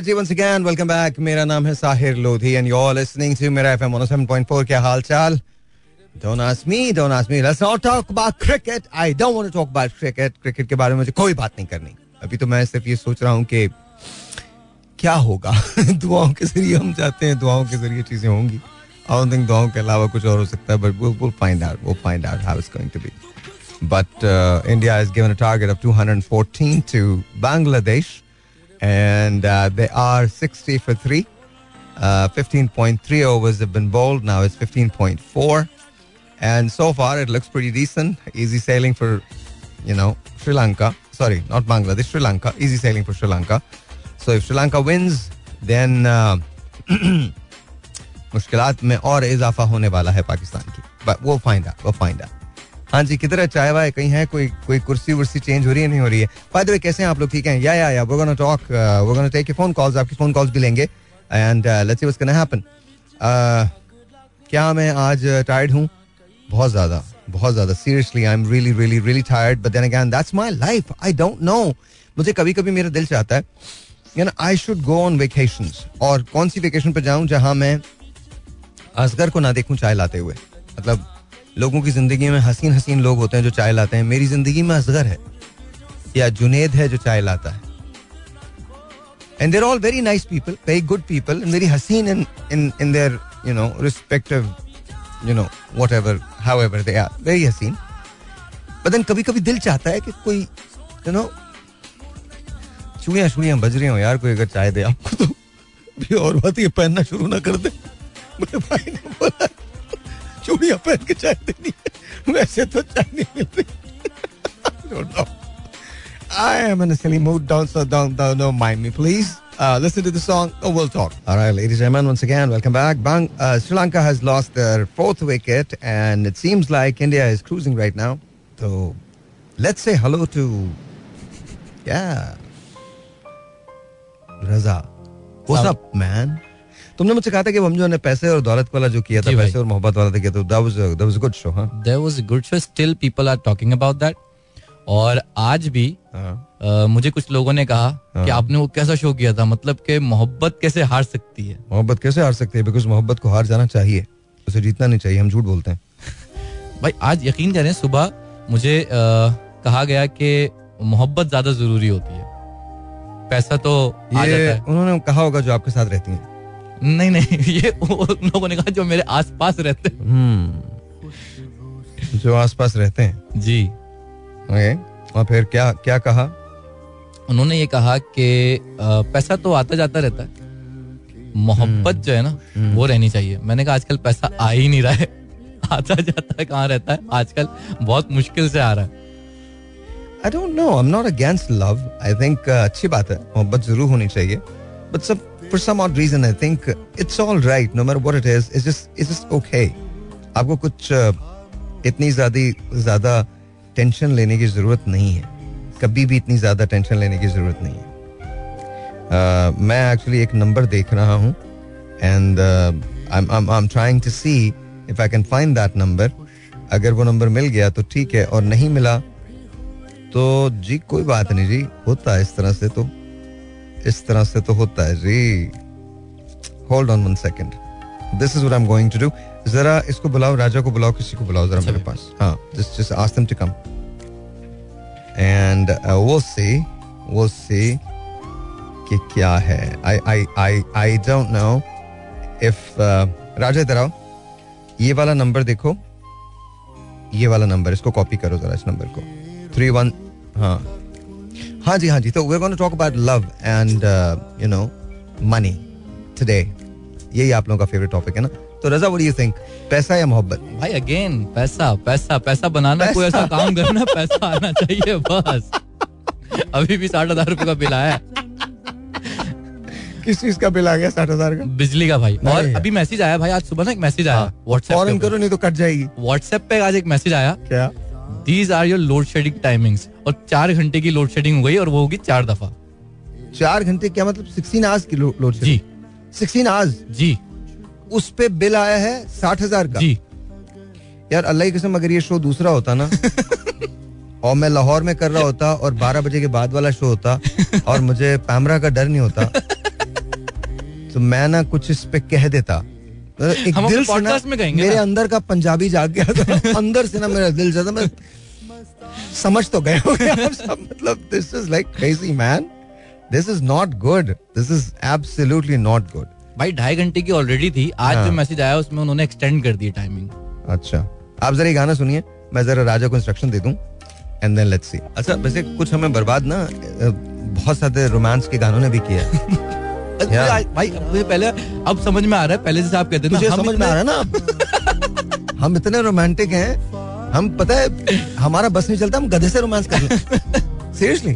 जी once again, welcome back. मेरा नाम है Sahir Lodhi and you're listening to मेरा FM 107.4 क्या हाल चाल? Don't ask me, don't ask me. Let's not talk about cricket. I don't want to talk about cricket. Cricket के बारे में मुझे कोई बात नहीं करनी. अभी तो मैं सिर्फ़ ये सोच रहा हूँ कि क्या होगा दुआओं के ज़रिए हम जाते हैं दुआओं के ज़रिए चीज़ें होंगी don't think दुआओं के अलावा कुछ और हो सकता है we'll find out. We'll find out how it's going to be. But uh, India has given a target of 214 to Bangladesh and uh, they are 60 for 3. Uh, 15.3 overs have been bowled. Now it's 15.4. And so far it looks pretty decent. Easy sailing for, you know, Sri Lanka. Sorry, not Bangladesh, Sri Lanka. Easy sailing for Sri Lanka. So if Sri Lanka wins, then uh, मुश्किलात में और इजाफा होने वाला है पाकिस्तान की but वो find out वो फाइंड आउट हाँ जी, किधर है? चाय वाय कहीं है? कोई कोई कुर्सी वुर्सी चेंज हो रही है? नहीं हो रही है। बाय द वे कैसे हैं आप लोग? ठीक हैं? या या या वो गोना टॉक वो गोना टेक फ़ोन कॉल्स आपकी फ़ोन कॉल्स भी लेंगे। And let's see what's happen क्या मैं आज टायर्ड हूँ? बहुत ज़्यादा बहुत ज़्यादा। Seriously I am really really really tired but then again that's my life I don't know मुझे कभी कभी मेरा दिल चाहता है you know I should go on vacations और कौन सी वेकेशन पर जाऊँ जहाँ मैं असगर को ना देखूँ चाय लाते हुए? मतलब लोगों की ज़िंदगी में हसीन हसीन लोग होते हैं जो चाय लाते हैं। मेरी ज़िंदगी में असगर है या जुनेद है जो चाय लाता है। And there all very nice people very good people and very हसीन in in in there you know respective you know whatever however they are very हसीन। बट कभी कभी दिल चाहता है कि कोई यू नो चूड़ियाँ चूड़ियाँ बज रही हो, यार कोई अगर चाय दे आपको तो भी और बात ये पहनना शुरू ना कर दे। मेरे भाई ने बोला चूड़ियां पहन के चाय देनी है वैसे तो चाय नहीं मिल रही I am in a silly mood. Don't so don't, don't don't mind me, please. Uh, listen to the song. Oh, we'll talk. All right, ladies and gentlemen, once again, welcome back. Bang, uh, Sri Lanka has lost their fourth wicket, and it seems like India is cruising right now. So, let's say hello to, yeah, Raza. What's up, man? तुमने मुझसे कहा था कि हम जो ने पैसे और दौलत वाला जो किया था पैसे और मोहब्बत वाला किया था that was that was good show हाँ there was a good show still people are talking about that और आज भी आ, मुझे कुछ लोगों ने कहा कि आपने वो कैसा शो किया था? मतलब कि मोहब्बत कैसे हार सकती है? मोहब्बत कैसे हार सकती है? बिकॉज़ मोहब्बत को हार जाना चाहिए। उसे जीतना नहीं चाहिए हम झूठ बोलते हैं। भाई आज यकीन करें सुबह मुझे आ, कहा गया कि मोहब्बत ज़्यादा ज़रूरी होती है। पैसा तो आ जाता है। उन्होंने कहा होगा जो आपके साथ रहती हैं। नहीं नहीं ये उन लोगों ने कहा जो मेरे आसपास रहते हैं। हम्म। जो आसपास रहते हैं। जी। ओके और फिर क्या क्या कहा? उन्होंने ये कहा कि पैसा तो आता जाता रहता है। मोहब्बत जो है ना हम्म। वो रहनी चाहिए। मैंने कहा आजकल पैसा आ ही नहीं रहा है। आता जाता है कहाँ रहता है? आजकल बहुत मुश्किल से आ रहा है। I don't know I am not against love I think अच्छी बात है। मोहब्बत ज़रूर होनी चाहिए। बट सब for some odd reason, I think it's all right, no matter what it is. It's just it's just okay. आपको कुछ इतनी ज़्यादा ज़्यादा टेंशन लेने की ज़रूरत नहीं है कभी भी इतनी ज़्यादा टेंशन लेने की ज़रूरत नहीं है uh, मैं एक्चुअली एक नंबर देख रहा हूँ and I am trying to see if I can find that number अगर वो नंबर मिल गया तो ठीक है और नहीं मिला तो जी कोई बात नहीं जी होता है इस तरह से तो इस तरह से तो होता है। जी। Hold on one second this is what I am going to do जरा इसको बुलाओ राजा को बुलाओ किसी को बुलाओ जरा मेरे पास। हाँ just just ask them to come and वो सी वो सी कि क्या है। I I I I don't know if Raja इधर आओ। ये वाला नंबर देखो। ये वाला नंबर इसको कॉपी करो जरा इस नंबर को। थ्री वन हाँ। हाँ जी हाँ जी तो we gonna talk about love and you know money today यही आप लोगों का फेवरेट टॉपिक है ना? तो Raza what do you think पैसा या मोहब्बत? भाई अगेन पैसा पैसा पैसा बनाना पैसा. कोई ऐसा काम करना पैसा आना चाहिए बस। अभी भी साठ हज़ार रुपए का बिल आया किस चीज़ का बिल आ गया साठ हज़ार का? बिजली का भाई। और अभी मैसेज आया भाई आज सुबह ना एक मैसेज आया व्हाट्सएप करो नहीं तो कट जाएगी। व्हाट्सएप पे आज एक मैसेज आया। क्या? These are your load shedding timings और चार घंटे की लोड शेडिंग हो गई और वो होगी चार दफ़ा। चार घंटे क्या मतलब? सिक्सटीन आवर्स की लोड शेडिंग जी। सिक्सटीन आवर्स जी। उस पे बिल आया है साठ हज़ार का। जी। यार अल्लाह की कसम अगर ये शो दूसरा होता ना और मैं लाहौर में कर रहा होता और बारह बजे के बाद वाला शो होता और मुझे पैमरा का डर नहीं होता तो मैं ना कुछ इस पे कह देता। एक हम दिल से ना में कहेंगे मेरे ना। अंदर का पंजाबी जाग गया था। अंदर से ना मेरा दिल जाता मैं समझ तो गए होंगे। आप सब मतलब this is like crazy man this is not good this is absolutely not good भाई ढाई घंटे की ऑलरेडी थी। आज हाँ। जो मैसेज आया उसमें उन्होंने एक्सटेंड कर दी टाइमिंग अच्छा। आप जरा ये गाना सुनिए। मैं जरा राजा को इंस्ट्रक्शन दे दूँ एंड देन लेट्स सी अच्छा वैसे कुछ हमें बर्बाद ना बहुत सारे रोमांस के गानों ने भी किया है. भाई मुझे पहले अब समझ में आ रहा है पहले जैसे आप कहते थे हम समझ में आ रहा है ना। हम इतने रोमांटिक हैं हम पता है हमारा बस नहीं चलता हम गधे से रोमांस कर सीरियसली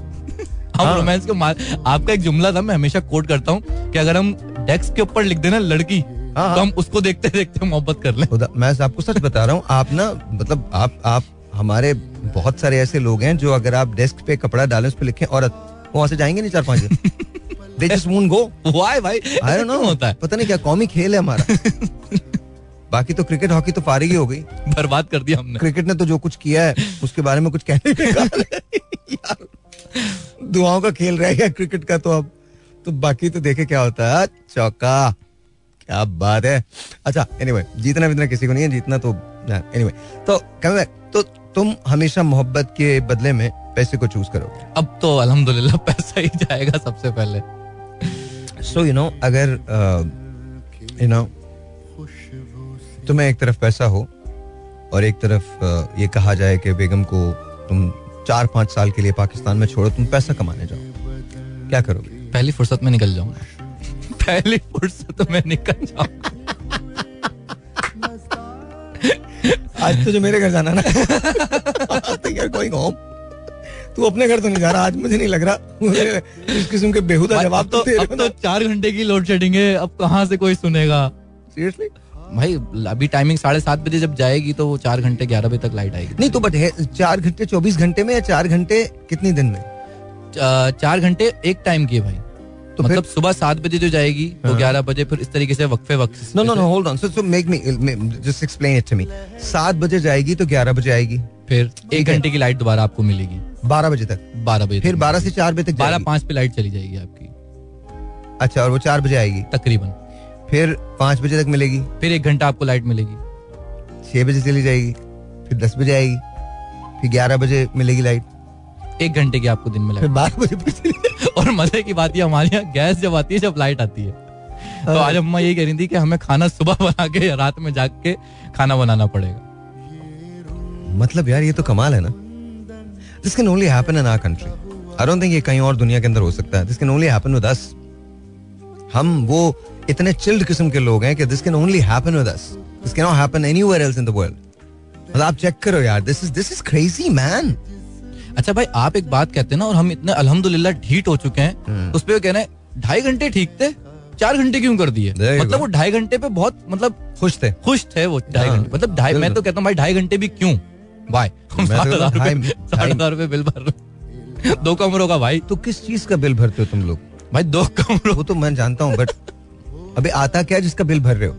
हम हाँ। रोमांस को मार आपका एक जुमला था मैं हमेशा कोट करता हूँ कि अगर हम डेस्क के ऊपर लिख देना लड़की हाँ, तो हम उसको देखते देखते मोहब्बत कर लें। मैं आपको सच बता रहा हूँ आप ना मतलब आप आप हमारे बहुत सारे ऐसे लोग हैं जो अगर आप डेस्क पे कपड़ा डालें उस पर लिखें औरत वहाँ से जाएँगे नहीं चार पाँच they just won't go why भाई? आई डोंट नो होता है? पता नहीं क्या कौमी खेल है हमारा। बाकी तो क्रिकेट हॉकी तो फारिग ही हो गई। बर्बाद कर दिया हमने। क्रिकेट ने तो जो कुछ किया है उसके बारे में कुछ कहने दुआओं का खेल रह गया क्रिकेट का तो अब। तो बाकी तो देखे क्या होता है। चौका क्या बात है। अच्छा एनीवे anyway, जीतना वितना किसी को नहीं है जीतना तो एनीवे तो कम तो तुम हमेशा मोहब्बत के बदले में पैसे को चूज़ करोगे। अब तो अल्हम्दुलिल्लाह पैसा ही जाएगा सबसे पहले। सो यू नो अगर यू नो तुम्हें एक तरफ़ पैसा हो और एक तरफ़ uh, ये कहा जाए कि बेगम को तुम चार पाँच साल के लिए पाकिस्तान में छोड़ो तुम पैसा कमाने जाओ। क्या करोगे? पहली फुर्सत में निकल जाऊँगा। पहली फुर्सत में निकल जाऊँगा। आज तो जो मेरे घर जाना ना। गोइंग होम तू अपने घर तो नहीं जा रहा आज मुझे नहीं लग रहा। मुझे इस किस्म के बेहुदा जवाब तो अब तो चार घंटे की लोड शेडिंग है अब कहाँ से कोई सुनेगा? सीरियसली भाई अभी टाइमिंग साढ़े सात बजे जब जाएगी तो वो चार घंटे ग्यारह बजे तक लाइट आएगी। नहीं तो बट है चार घंटे चौबीस घंटे में या चार घंटे कितने दिन में? चार घंटे एक टाइम की है भाई। तो मतलब सुबह सात बजे जो जाएगी तो ग्यारह बजे फिर इस तरीके से वक्फे वक्त no no no hold on so so make me just explain it to me सात बजे जाएगी तो ग्यारह बजे आएगी। फिर एक घंटे की लाइट दोबारा आपको मिलेगी। बारह बजे तक। बारह बजे फिर बारह से चार बजे तक बारह। पाँच पे लाइट चली जाएगी आपकी। अच्छा और वो चार बजे आएगी? तकरीबन। फिर पाँच बजे तक मिलेगी? फिर एक घंटा आपको लाइट मिलेगी। छह बजे चली जाएगी फिर दस बजे आएगी फिर ग्यारह बजे मिलेगी लाइट। एक घंटे की आपको दिन में फिर बारह बजे। और मज़े की बात ये हमारे यहाँ गैस जब आती है जब लाइट आती है। तो आज अम्मा यही कह रही थी कि हमें खाना सुबह बना के रात में जाग के खाना बनाना पड़ेगा। मतलब यार ये तो कमाल है ना। This can only happen in our country I don't think ये कहीं और दुनिया के अंदर हो सकता है। This can only happen with us हम वो इतने चिल्ड किस्म के लोग हैं कि this can only happen with us this can not happen anywhere else in the world मतलब आप चेक करो यार this is this is crazy man अच्छा भाई आप एक बात कहते हैं ना और हम इतने अल्हम्दुलिल्लाह ढीठ हो चुके। हैं उस पर कहना है ढाई घंटे ठीक थे चार घंटे क्यों कर दिए? मतलब वो ढाई घंटे पे बहुत मतलब खुश थे। खुश थे वो ढाई हाँ, घंटे। मतलब ढाई मैं तो कहता हूँ भाई ढाई घंटे भी क्यों? बाय मैं तो साठ हज़ार रुपए- बिल भर रहे दो कमरों का भाई। तो किस चीज़ का बिल भरते हो तुम लोग? भाई दो कमरों वो तो मैं जानता हूँ बट अबे आता क्या जिसका बिल भर रहे हो?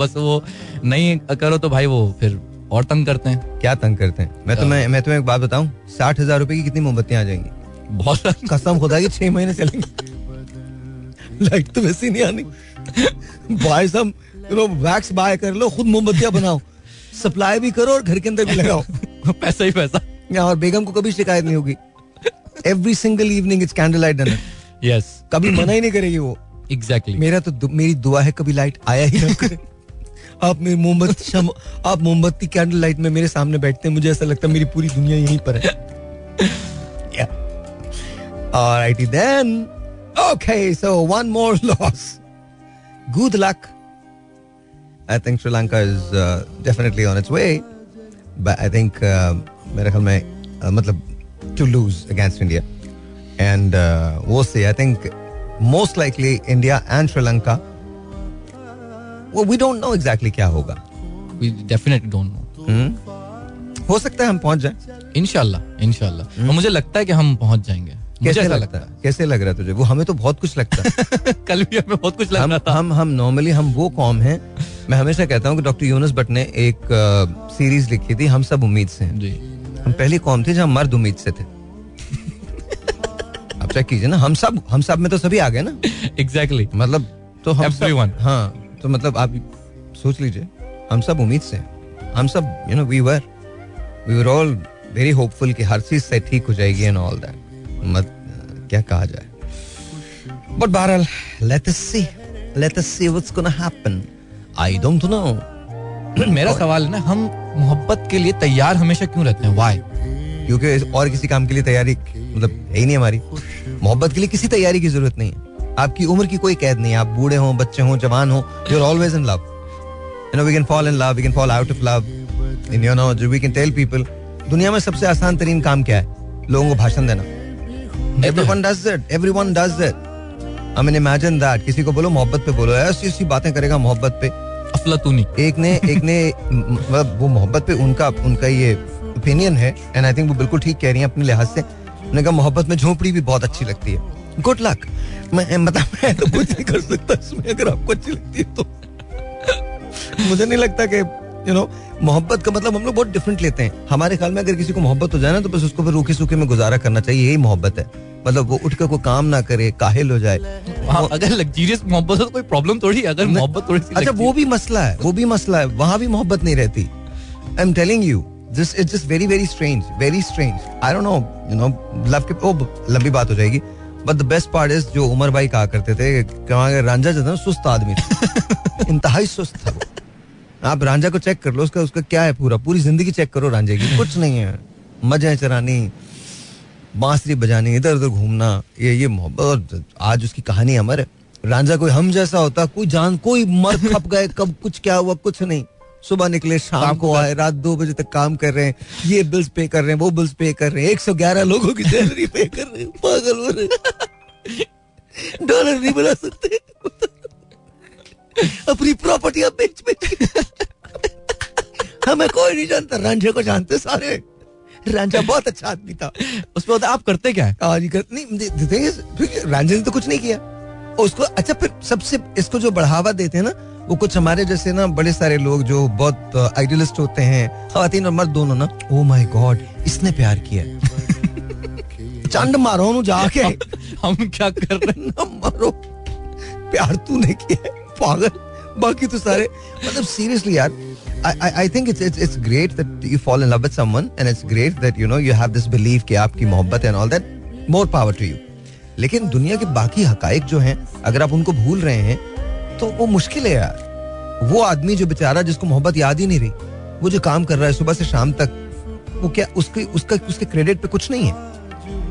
बस वो नहीं करो तो भाई वो फिर और तंग करते हैं। क्या तंग करते हैं? मैं तुम्हें मैं तुम्हें एक बात बताऊँ साठ हज़ार रुपए की कितनी मोमबत्तियाँ आ जाएँगी? बहुत कसम खुदा की छह महीने चलेंगे। लाइट तो वैसे नहीं आनी भाई साहब यू नो वैक्स बाय कर लो खुद मोमबत्तियाँ बनाओ। सप्लाई भी करो और घर के अंदर भी लगाओ पैसा ही पैसा या और बेगम को कभी शिकायत नहीं होगी every single evening it's candle light dinner yes कभी मना ही नहीं करेगी वो एग्जैक्टली exactly. मेरा तो दु, मेरी दुआ है कभी लाइट आया ही ना करे आप मेरी मोमबत्ती शम आप मोमबत्ती कैंडल लाइट में मेरे सामने बैठते हैं मुझे ऐसा लगता है मेरी पूरी दुनिया यहीं पर है yeah. Alrighty then. Okay, so one more loss. Good luck. I think Sri Lanka is definitely on its way but I think मेरे ख्याल में मतलब to lose against India and वो say I think most likely India and Sri Lanka we don't know exactly क्या होगा. We definitely don't know हो सकता है हम पहुँच जाए. इनशाला इनशाला मुझे लगता है कि हम पहुँच जाएँगे। कैसे लगता है? कैसे लग रहा है तुझे? वो हमें तो बहुत कुछ लगता है। कल भी हमें बहुत कुछ लग रहा था। हम हम नॉर्मली हम वो कॉम हैं। मैं हमेशा कहता हूँ कि डॉक्टर यूनुस भट्ट ने एक सीरीज़ लिखी थी हम सब उम्मीद से हैं। हम पहली कॉम थी जहाँ मर्द उम्मीद से थे। आप चेक कीजिए ना हम सब हम सब में तो सभी आ गए ना। एग्जैक्टली मतलब तो हम Everyone. सब हाँ तो मतलब आप सोच लीजिए हम सब उम्मीद से हम सब you know we were we were all very hopeful कि हर चीज़ से ठीक हो जाएगी एंड ऑल दैट मत क्या कहा जाए? बट बहरहाल let us see let us see what's gonna happen I don't know मेरा सवाल है ना हम मोहब्बत के लिए तैयार हमेशा क्यों रहते हैं? वाई क्योंकि और किसी काम के लिए तैयारी मतलब है ही नहीं हमारी। मोहब्बत के लिए किसी तैयारी की ज़रूरत नहीं है। आपकी उम्र की कोई कैद नहीं है। आप बूढ़े हो बच्चे हो जवान हो you are always in love you know we can fall in love we can fall out of love in you know we can tell people दुनिया में सबसे आसान तरीन काम क्या है? लोगों को भाषण देना। Everyone does that everyone does that I mean imagine that किसी को बोलो मोहब्बत पे बोलो। ऐसी ऐसी बातें करेगा मोहब्बत पे। अफलातूनी एक ने एक ने मतलब वो मोहब्बत पे उनका उनका ये ओपिनियन है एंड आई थिंक वो बिल्कुल ठीक कह रही हैं अपने लिहाज से। उन्होंने कहा मोहब्बत में झोपड़ी भी बहुत अच्छी लगती है। गुड लक मैं मतलब मैं तो कुछ नहीं कर सकता इसमें अगर आपको अच्छी लगती है तो। मुझे नहीं लगता कि यू नो मोहब्बत का मतलब हम लोग बहुत डिफरेंट लेते हैं। हमारे ख्याल में अगर किसी को मोहब्बत हो जाए ना तो बस उसको फिर रूखे सूखे में गुजारा करना चाहिए यही मोहब्बत है। मतलब वो उठ के कोई काम ना करे काहिल हो जाए। अगर लग्जीरियस मोहब्बत हो तो कोई प्रॉब्लम थोड़ी अगर मोहब्बत थोड़ी अच्छा वो भी मसला है वो भी मसला है। वहाँ भी मोहब्बत नहीं रहती। I am telling you this is just very very strange very strange I don't know you know love के ओ लंबी बात हो जाएगी। But the best part is जो उमर भाई कहा करते थे रांझा जो था सुस्त आदमी था। इंतहाई सुस्त था आप रांझा को चेक कर लो उसका उसका क्या है पूरा? पूरी ज़िंदगी चेक करो रांझे की। कुछ नहीं है। मज़े चरानी बांसुरी बजानी इधर उधर घूमना ये ये मोहब्बत और आज उसकी कहानी अमर है। रांझा कोई हम जैसा होता कोई जान कोई मर खप गए कब कुछ क्या हुआ कुछ नहीं। सुबह निकले शाम को आए रात दो बजे तक काम कर रहे हैं ये बिल्स पे कर रहे हैं वो बिल्स पे कर रहे हैं एक सौ ग्यारह लोगों की सैलरी पे कर रहे हैं। पागल हो रहे डॉलर नहीं बना सकते। अपनी प्रॉपर्टियाँ बेच बेच हमें कोई नहीं जानता। रांझे को जानते सारे। रांझा बहुत अच्छा आदमी था। उसमें आप करते क्या है? आज कर नहीं फिर रंजन ने तो कुछ नहीं किया। और उसको अच्छा फिर सबसे इसको जो बढ़ावा देते हैं ना वो कुछ हमारे जैसे ना बड़े सारे लोग जो बहुत आइडियलिस्ट होते हैं खातन और मर्द दोनों ना ओ माय गॉड इसने प्यार किया चंड मारो जाके। हम क्या कर रहे हैं? ना मारो। प्यार तूने किया है, पागल। बाकी तो सारे मतलब सीरियसली यार I think it's, it's it's great that you fall in love with someone and it's great that you know you have this belief कि आपकी मोहब्बत and all that more power to you. लेकिन दुनिया के बाकी हकाइक जो हैं अगर आप उनको भूल रहे हैं तो वो मुश्किल है यार। वो आदमी जो बेचारा जिसको मोहब्बत याद ही नहीं रही वो जो काम कर रहा है सुबह से शाम तक वो क्या उसके उसका उसके क्रेडिट पे कुछ नहीं है?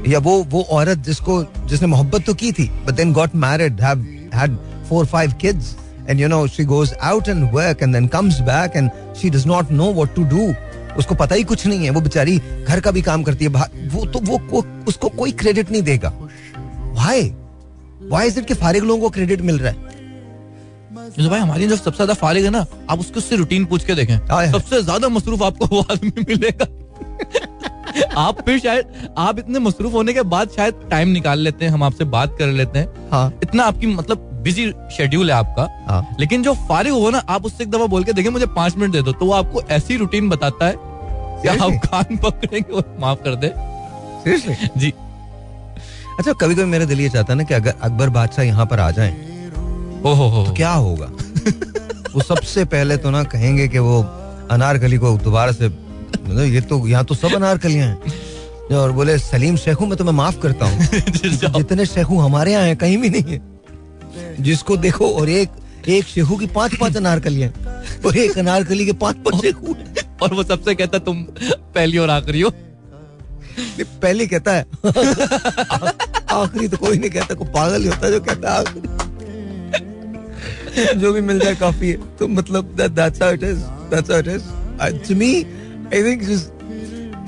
या वो वो औरत जिसको जिसने मोहब्बत तो की थी but then got married have had four five kids and you know she goes out and work and then comes back and she does not know what to do उसको पता ही कुछ नहीं है। वो बेचारी घर का भी काम करती है। वो तो वो को, उसको कोई क्रेडिट नहीं देगा। व्हाई व्हाई इज़ इट कि फारिग लोगों को क्रेडिट मिल रहा है? तो भाई हमारी जो सबसे ज़्यादा फारिग है ना। आप उसको उससे रूटीन पूछ के देखें। सबसे ज़्यादा मसरूफ आपको वो आदमी मिलेगा। आप फिर शायद आप इतने मसरूफ होने के बाद शायद टाइम निकाल लेते हैं हम आपसे बात कर लेते हैं। हाँ। इतना आपकी मतलब बिज़ी शेड्यूल है आपका। हाँ। लेकिन जो फारिग हो ना आप उससे एक दफ़ा बोल के देखें मुझे पाँच मिनट दे दो। तो वो आपको ऐसी रूटीन बताता है आप? कान पकड़ेंगे और माफ़ कर दे। सीरियसली जी। अच्छा कभी कभी मेरा दिल ये चाहता है ना कि अगर अकबर बादशाह यहाँ पर आ जाए ओ हो हो तो क्या होगा? वो सबसे पहले तो ना कहेंगे कि वो अनारकली को दोबारा से मतलब ये तो यहाँ तो सब अनारकलियाँ हैं। और बोले सलीम शेखू मैं तुम्हें माफ़ करता हूँ। जितने शेखू हमारे यहाँ हैं कहीं भी नहीं है। जिसको देखो और एक एक शेखू की पाँच पाँच अनारकलियाँ और एक अनारकली के पाँच पाँच शेखू और वो सबसे कहता तुम पहली और आखिरी हो। ये पहले कहता है। आखिरी तो कोई नहीं कहता कोई पागल ही होता जो कहता है आखिरी। जो भी मिल जाए काफ़ी है। तो मतलब that's how it is that's how it is. Uh, to me I think just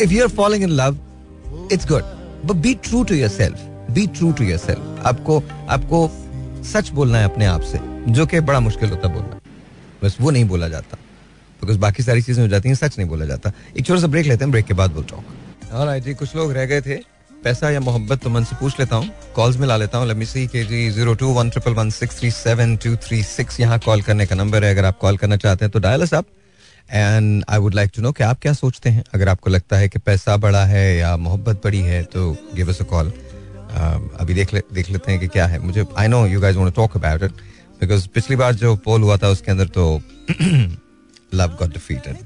if you're falling in love it's good. But be true to yourself. Be true to आपको आपको सच बोलना है अपने आप से, जो कि बड़ा मुश्किल होता है बोलना। बस वो नहीं बोला जाता। बिकॉज़ बाकी सारी चीज़ें हो जाती हैं, सच नहीं बोला जाता। एक छोटा सा ब्रेक लेते हैं ब्रेक के बाद बोल टॉक और जी, कुछ लोग रह गए थे। पैसा या मोहब्बत तो मन से पूछ लेता हूँ। कॉल्स में ला लेता हूँ। लेमी सी के जी zero two one triple one six three seven two three six यहाँ कॉल करने का नंबर है। अगर आप कॉल करना चाहते हैं तो dial up and I would like to know कि आप क्या सोचते हैं? अगर आपको लगता है कि पैसा बड़ा है या मोहब्बत बड़ी है तो गिव अस अ कॉल अभी देख ले, देख लेते हैं कि क्या है। मुझे I know you to talk about it because पिछली बार जो पोल हुआ था उसके अंदर तो love got defeated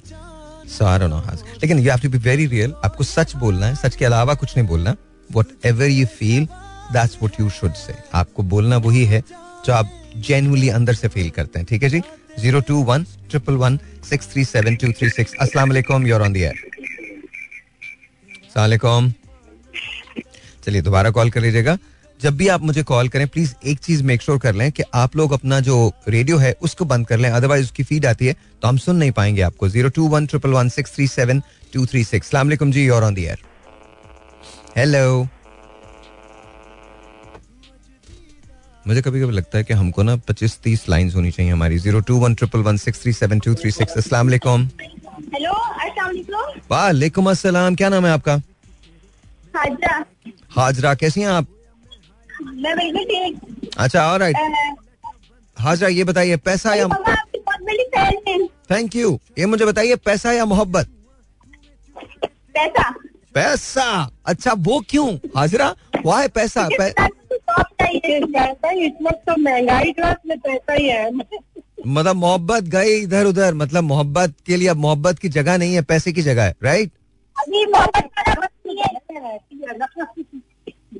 so I don't know how लेकिन you have to be very real आपको सच बोलना है, सच के अलावा कुछ नहीं बोलना। Whatever you feel that's what you should say आपको बोलना वही है जो आप जेन्युइनली अंदर से फील करते हैं। ठीक है जी? Zero two one triple one six three seven two three six अस्सलाम वालेकुम यूर ऑन द एयर सलाम चलिए दोबारा कॉल कर लीजिएगा। जब भी आप मुझे कॉल करें प्लीज़ एक चीज़ मेक श्योर कर लें कि आप लोग अपना जो रेडियो है उसको बंद कर लें। अदरवाइज़ उसकी फ़ीड आती है तो हम सुन नहीं पाएँगे आपको। Zero two one triple one six three seven two three six सलामकुम जी और ऑन दी एयर हेलो मुझे कभी कभी लगता है कि हमको ना पच्चीस तीस लाइन होनी चाहिए हमारी। Zero two one triple one six three seven two three six असला वालेकुम अस्सलाम क्या नाम है आपका? हाजरा। हाजरा कैसी हैं आप? मैं बिल्कुल ठीक। अच्छा और राइट हाजरा ये बताइए पैसा या थैंक यू ये मुझे बताइए पैसा या मोहब्बत? पैसा। पैसा। अच्छा वो क्यों? हाजरा वाह पैसा? पै... वक्त तो महँगाई क्लास में पैसा ही है मतलब मोहब्बत गई इधर उधर मतलब मोहब्बत के लिए अब मोहब्बत की जगह नहीं है पैसे की जगह है राइट अभी मोहब्बत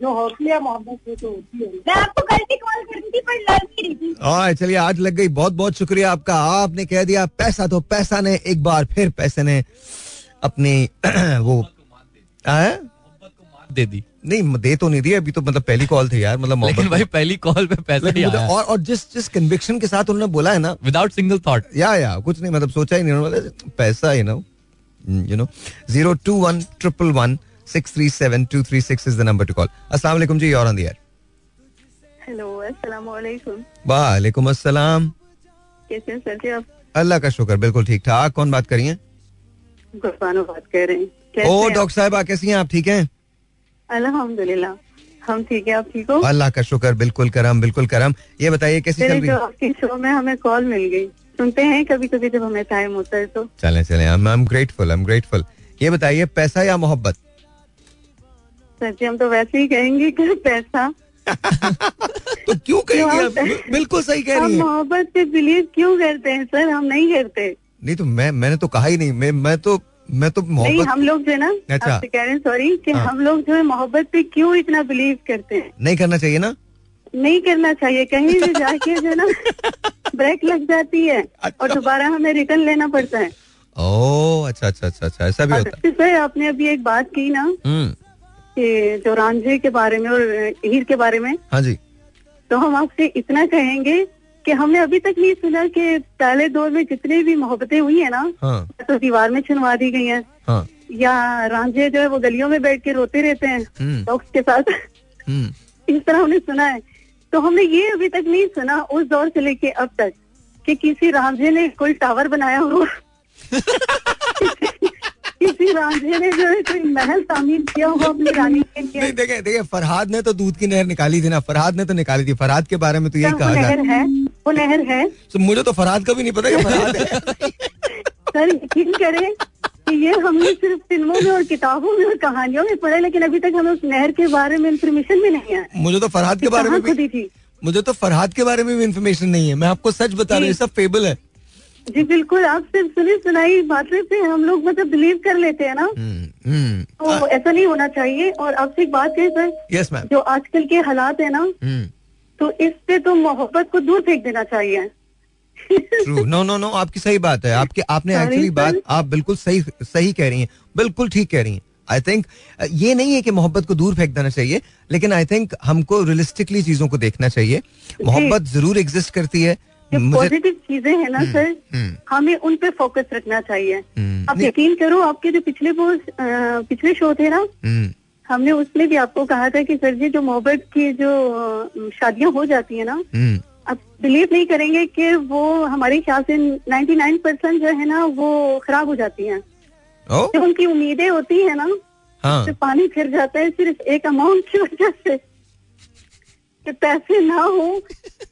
जो होती है मोहब्बत वो तो होती है मैं आपको कल भी कॉल कर थी पर लग नहीं रही थी और चलिए आज लग गई बहुत बहुत शुक्रिया आपका। आपने कह दिया पैसा तो पैसा ने एक बार फिर पैसे ने अपनी वो दे दी नहीं दे तो नहीं दी अभी तो मतलब पहली कॉल थी यार मतलब लेकिन भाई पहली कॉल पे पैसा ही मुझे- आया। और और जिस जिस कन्विक्शन के साथ उन्होंने बोला है ना विदाउट सिंगल थॉट या या कुछ नहीं मतलब सोचा ही नहीं उन्होंने पैसा you know you know zero two one triple one six three seven two three six is the number to call अस्सलाम वालेकुम जी और ऑन द एयर हेलो अस्सलाम वालेकुम वालेकुम अस्सलाम कैसे हैं सर जी आप? अल्लाह का शुक्र बिल्कुल ठीक ठाक। कौन बात करिए गुरबानो बात कर रहे हैं। ओ डॉक्टर साहब आप कैसी हैं? आप ठीक हैं? अल्हम्दुलिल्लाह हम ठीक है। आप ठीक हो? अल्लाह का शुक्र बिल्कुल करम बिल्कुल करम। ये बताइए कैसी चल रही जो आपकी शो में हमें कॉल मिल गई। सुनते हैं कभी कभी जब हमें टाइम होता है तो। चलें चलें। I am grateful I am grateful ये बताइए पैसा या मोहब्बत? सर जी हम तो वैसे ही कहेंगे कि पैसा तो क्यों कहेंगे? आप? बिल्कुल सही कह रही हैं मोहब्बत पे बिलीव क्यों करते हैं सर हम नहीं करते नहीं तो मैं मैंने तो कहा ही नहीं मैं मैं तो मैं तो नहीं मोहब्बत हम लोग जो है ना अच्छा। आपसे कह रहे हैं सॉरी कि हाँ। हम लोग जो है मोहब्बत पे क्यों इतना बिलीव करते हैं नहीं करना चाहिए ना नहीं करना चाहिए कहीं भी जाके जो है ना ब्रेक लग जाती है और अच्छा। दोबारा हमें रिटर्न लेना पड़ता है ओ अच्छा अच्छा अच्छा अच्छा ऐसा भी होता है सर आपने अभी एक बात की ना हम्म कि जो रांझे के बारे में और हीर के बारे में। हाँ जी। तो हम आपसे इतना कहेंगे कि हमने अभी तक नहीं सुना कि पहले दौर में जितनी भी मोहब्बतें हुई है ना हाँ। तो दीवार में छिनवा दी गई हैं। हाँ। या रांझे जो है वो गलियों में बैठ के रोते रहते हैं हम्म। डॉग्स के साथ। हम्म। इस तरह हमने सुना है। तो हमने ये अभी तक नहीं सुना उस दौर से लेके अब तक कि किसी रांझे ने कोई टावर बनाया हो। किसी रांझे ने जो है कोई महल तामीर किया हो अपनी रानी के लिए? नहीं देखे देखे फरहाद ने तो दूध की नहर निकाली थी ना फरहाद ने तो निकाली थी। फरहाद के बारे में तो यही कहा नहर है? वो नहर है? तो मुझे तो फरहाद का भी नहीं पता कि फरहाद है। सर यकीन करें कि ये हमने सिर्फ़ फ़िल्मों में और किताबों में और कहानियों में पढ़ा लेकिन अभी तक हमें उस नहर के बारे में इंफॉर्मेशन भी नहीं है। मुझे तो फरहाद के बारे में भी खुदी थी? मुझे तो फरहाद के बारे में भी इन्फॉर्मेशन नहीं है। मैं आपको सच बता रहा हूँ सब फेबल है। जी बिल्कुल आप सिर्फ़ सुनी सुनाई बातें से हम लोग मतलब बिलीव कर लेते हैं ना। हम्म हम्म। तो ऐसा नहीं होना चाहिए और आपसे एक बात है सर यस मैम जो आजकल के हालात है ना हम्म। तो इस पे तो मोहब्बत को दूर फेंक देना चाहिए। ट्रू नो नो नो आपकी सही बात है। आपके आपने एक्चुअली बात आप बिल्कुल सही सही कह रही हैं। बिल्कुल ठीक कह रही हैं। आई थिंक ये नहीं है कि मोहब्बत को दूर फेंक देना चाहिए लेकिन आई थिंक हमको रियलिस्टिकली चीज़ों को देखना चाहिए। मोहब्बत ज़रूर एग्जिस्ट करती है। जो पॉजिटिव चीज़ें हैं ना सर हम्म। हमें उन पे फोकस रखना चाहिए। हम्म, आप यकीन करो आपके जो पिछले वो पिछले शो थे ना हम्म, हमने उसमें भी आपको कहा था कि सर जी जो मोहब्बत की जो शादियाँ हो जाती है ना हम्म, आप बिलीव नहीं करेंगे कि वो हमारे ख्याल से 99 परसेंट जो है ना वो खराब हो जाती हैं। जो उनकी उम्मीदें होती है ना हाँ। तो पानी फिर जाता है सिर्फ़ एक अमाउंट की वजह से। कि पैसे ना हो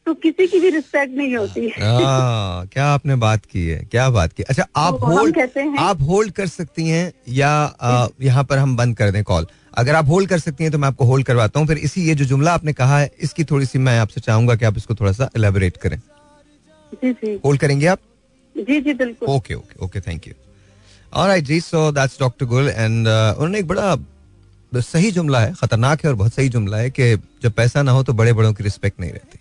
तो किसी की भी रिस्पेक्ट नहीं होती। आ, क्या आपने बात की है? क्या बात की? अच्छा आप तो होल्ड कहते हैं- आप होल्ड कर सकती हैं या यहाँ पर हम बंद कर दें कॉल अगर आप होल्ड कर सकती हैं तो मैं आपको होल्ड करवाता हूँ। फिर इसी ये जो जुमला आपने कहा है इसकी थोड़ी सी मैं आपसे चाहूँगा कि आप इसको थोड़ा सा एलेबोरेट करें। जी जी। होल्ड करेंगे आप? जी जी बिल्कुल। Okay okay okay thank you alright ji so that's doctor Gul and उन्होंने एक बड़ा सही जुमला है खतरनाक है और बहुत सही जुमला है कि जब पैसा ना हो तो बड़े बड़ों की रिस्पेक्ट नहीं रहती।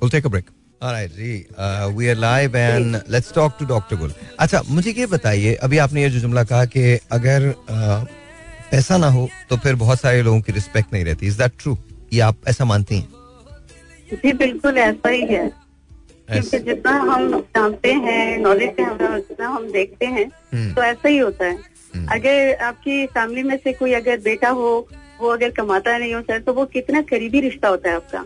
We'll take a break. Alright, ji we are live and let's talk to doctor Gul अच्छा मुझे ये बताइए अभी आपने ये जो जुमला कहा कि अगर uh, पैसा ना हो तो फिर बहुत सारे लोगों की रिस्पेक्ट नहीं रहती। इज़ दैट ट्रू ये आप ऐसा मानती हैं? जी बिल्कुल ऐसा ही है। क्योंकि जितना हम जानते हैं नॉलेज है हमारा जितना हम देखते हैं हम्म। तो ऐसा ही होता है। अगर आपकी फैमिली में से कोई अगर बेटा हो वो अगर कमाता नहीं हो सर तो वो कितना करीबी रिश्ता होता है आपका?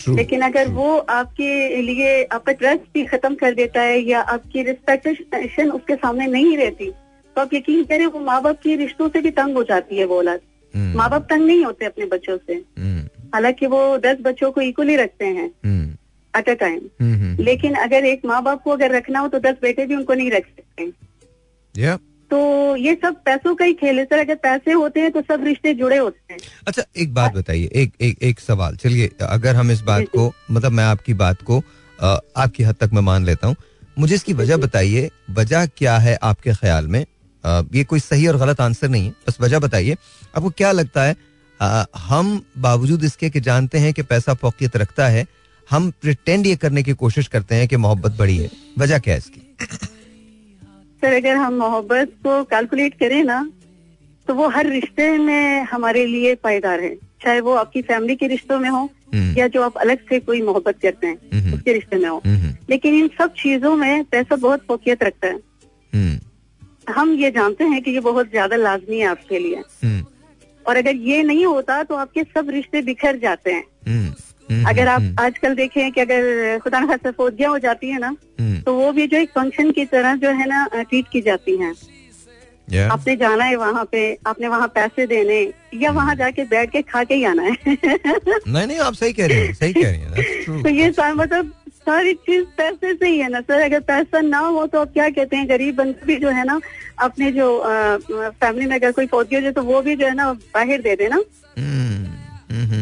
ट्रू लेकिन अगर True. वो आपके लिए आपका ट्रस्ट भी खत्म कर देता है या आपकी रिस्पेक्टेशन उसके सामने नहीं रहती तो आप यकीन करें वो माँ बाप के रिश्तों से भी तंग हो जाती है वो औलाद। हम्म, माँ बाप तंग नहीं होते अपने बच्चों से। हम्म, हालाँकि वो दस बच्चों को इक्वली रखते हैं। Hmm, at a time hmm, hmm. लेकिन अगर एक माँ बाप को अगर रखना हो तो दस बेटे भी उनको नहीं रख सकते। Yeah. तो ये सब पैसों का ही खेल है सर। अगर पैसे होते हैं तो सब रिश्ते जुड़े होते हैं। अच्छा एक बात बताइए एक एक एक सवाल। चलिए अगर हम इस बात को मतलब मैं आपकी बात को आपकी हद तक मैं मान लेता हूँ। मुझे इसकी वजह बताइए वजह क्या है आपके ख्याल में? अ, ये कोई सही और गलत आंसर नहीं है बस वजह बताइए। आपको क्या लगता है अ, हम बावजूद इसके कि जानते हैं कि पैसा फोकियत रखता है हम प्रिटेंड ये करने की कोशिश करते हैं कि मोहब्बत बड़ी है। वजह क्या है इसकी? सर अगर हम मोहब्बत को कैलकुलेट करें ना तो वो हर रिश्ते में हमारे लिए पायदार है। चाहे वो आपकी फैमिली के रिश्तों में हो हम्म, या जो आप अलग से कोई मोहब्बत करते हैं हम्म, उसके रिश्ते में हो। हम्म, लेकिन इन सब चीज़ों में पैसा बहुत फोकियत रखता है। हम ये जानते हैं कि ये बहुत ज़्यादा लाजमी है आपके लिए। और अगर ये नहीं होता तो आपके सब रिश्ते बिखर जाते हैं। अगर आप हम्म, आजकल देखें कि अगर खुदा न खास्ता फौजियाँ हो जाती है ना हम्म, तो वो भी जो एक फ़ंक्शन की तरह जो है ना ट्रीट की जाती है। Yeah. आपने जाना है वहाँ पे आपने वहाँ पैसे देने या वहाँ जाके बैठ के खा के ही आना है। नहीं नहीं आप सही कह रही हैं सही कह रही हैं तो ये मतलब सारी चीज़ पैसे से ही है ना सर अगर पैसा ना हो तो आप क्या कहते हैं गरीब बंदा भी जो है ना अपने जो फैमिली में अगर कोई फौजी हो जाए तो वो भी जो है ना बाहर दे दे ना हम्म, हम्म, हम्म,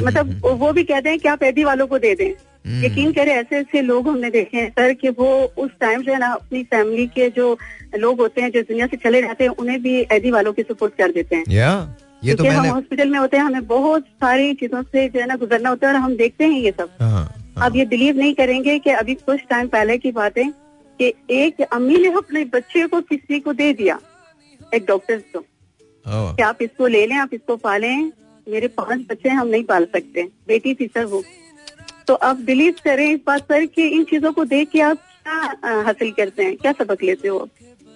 मतलब वो भी कहते हैं कि आप ऐदी वालों को दे दें। हम्म। यकीन करें ऐसे ऐसे लोग हमने देखे हैं सर कि वो उस टाइम जो है ना अपनी फैमिली के जो लोग होते हैं जो दुनिया से चले जाते हैं उन्हें भी ऐदी वालों की सपोर्ट कर देते हैं। या ये तो क्योंकि हम हॉस्पिटल में होते हैं हमें बहुत सारी चीज़ों से जो है ना गुजरना होता है और हम देखते हैं ये सब। हाँ, हाँ, आप ये बिलीव नहीं करेंगे कि अभी कुछ टाइम पहले की बात है कि एक अम्मी ने अपने बच्चे को किसी को दे दिया एक डॉक्टर कि आप इसको ले लें आप इसको पालें मेरे पाँच बच्चे हम नहीं पाल सकते। बेटी थी सर वो। तो आप बिलीव करें इस बात पर कि इन चीज़ों को देख के आप क्या हासिल करते हैं क्या सबक लेते हो आप?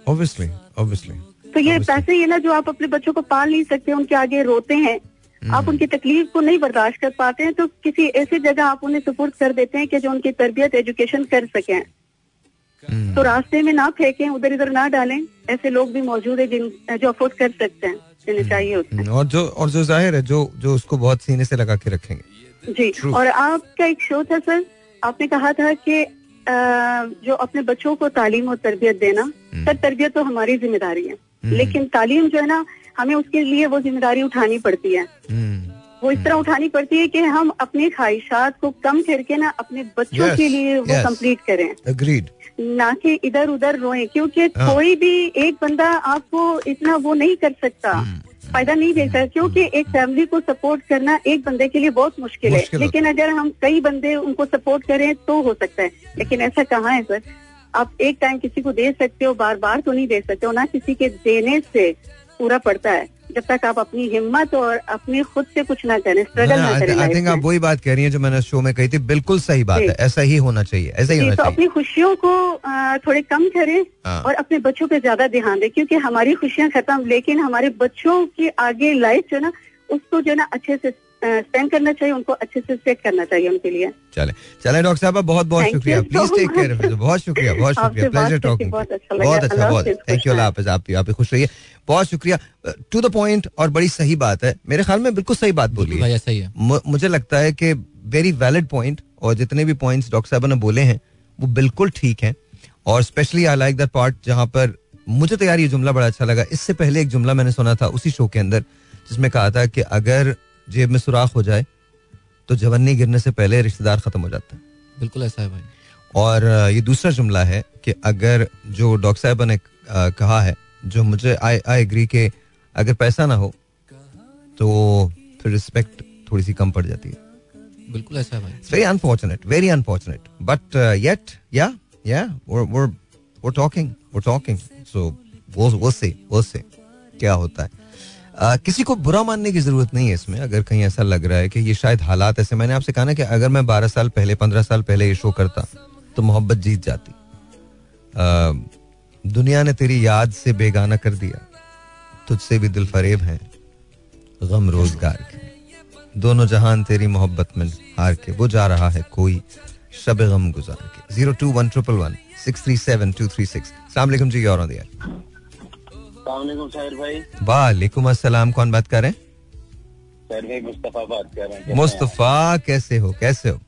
Obviously, obviously. तो ये पैसे ये ना जो आप अपने बच्चों को पाल नहीं सकते उनके आगे रोते हैं हम्म। आप उनकी तकलीफ़ को नहीं बर्दाश्त कर पाते हैं तो किसी ऐसी जगह आप उन्हें सपोर्ट कर देते हैं कि जो उनकी तरबियत एजुकेशन कर सकें। हम्म, तो रास्ते में ना फेंकें उधर इधर ना डालें ऐसे लोग भी मौजूद है जिन जो अफोर्ड कर सकते हैं। चाहिए होता है और जो और जो ज़ाहिर है जो जो उसको बहुत सीने से लगा के रखेंगे। जी True. और आपका एक शो था सर आपने कहा था कि जो अपने बच्चों को तालीम और तरबियत देना सर तरबियत तो हमारी ज़िम्मेदारी है। लेकिन तालीम जो है ना हमें उसके लिए वो ज़िम्मेदारी उठानी पड़ती है। हम्म, वो इस तरह उठानी पड़ती है कि हम अपनी ख्वाहिशात को कम करके ना अपने बच्चों Yes, के लिए वो yes. कंप्लीट करें। Agreed. ना कि इधर उधर रोए क्योंकि हाँ। कोई भी एक बंदा आपको इतना वो नहीं कर सकता। हम्म, फ़ायदा नहीं दे सकता क्योंकि एक फैमिली को सपोर्ट करना एक बंदे के लिए बहुत मुश्किल है। मुश्किल होता लेकिन अगर हम कई बंदे उनको सपोर्ट करें तो हो सकता है। लेकिन ऐसा कहाँ है सर? आप एक टाइम किसी को दे सकते हो बार बार तो नहीं दे सकते हो ना किसी के देने से पूरा पड़ता है। जब तक आप अपनी हिम्मत और अपनी खुद से कुछ ना करें स्ट्रगल ना करें आई थिंक आप वही बात कह रही हैं जो मैंने शो में कही थी। बिल्कुल सही बात है ऐसा ही होना चाहिए ऐसा ही होना तो चाहिए। अपनी खुशियों को थोड़े कम करें हाँ। और अपने बच्चों पे ज़्यादा ध्यान दें क्योंकि हमारी खुशियाँ खत्म लेकिन हमारे बच्चों की आगे लाइफ जो है ना उसको जो ना अच्छे से स्पेंड करना चाहिए उनको अच्छे से सेट करना चाहिए उनके लिए। चले चले डॉक्टर साहब बहुत बहुत शुक्रिया। प्लीज़ टेक केयर बहुत शुक्रिया बहुत शुक्रिया। प्लेजर करके टॉकिंग बहुत अच्छा बहुत अच्छा बहुत। थैंक यू अल्लाह हाफिज आप भी आप भी खुश रहिए। बहुत शुक्रिया। टू द पॉइंट और बड़ी सही बात है। मेरे ख्याल में बिल्कुल सही बात बोली है। ऐसा ही है। मुझे लगता है कि वेरी वैलिड पॉइंट और जितने भी पॉइंट्स डॉक्टर साहब ने बोले हैं वो बिल्कुल ठीक हैं। और specially I like that part जहाँ पर मुझे तो यार ये जुमला बड़ा अच्छा लगा। इससे पहले एक जुमला मैंने सुना था उसी शो के अंदर जिसमें कहा था कि अगर जेब में सुराख हो जाए तो जवन्नी गिरने से पहले रिश्तेदार खत्म हो जाता है बिल्कुल ऐसा है भाई और ये दूसरा जुमला है कि अगर जो डॉक्टर साहब ने कहा है जो मुझे आई आई एग्री के अगर पैसा ना हो तो फिर रिस्पेक्ट थोड़ी सी कम पड़ जाती है बिल्कुल ऐसा है भाई unfortunate, very unfortunate. But uh, yet, yeah, yeah, we're we're we're talking, we're talking. So we'll we'll see, क्या होता है. Uh, किसी को बुरा मानने की ज़रूरत नहीं है इसमें अगर कहीं ऐसा लग रहा है कि ये शायद हालात ऐसे मैंने आपसे कहा ना कि अगर मैं 12 साल पहले 15 साल पहले ये शो करता तो मोहब्बत जीत जाती। uh, दुनिया ने तेरी याद से बेगाना कर दिया तुझसे भी दिल फरेब हैं गम रोज़गार के। दोनों जहान तेरी मोहब्बत में हार के वो जा रहा है कोई शब गम गुजार के। Zero two one triple one six three seven two three six. सलामकुम जी और दिया वालेकुम अस्सलाम कौन बात कर रहे हैं? भाई मुस्तफ़ा बात कर रहे हैं। मुस्तफ़ा कैसे हो? कैसे हो?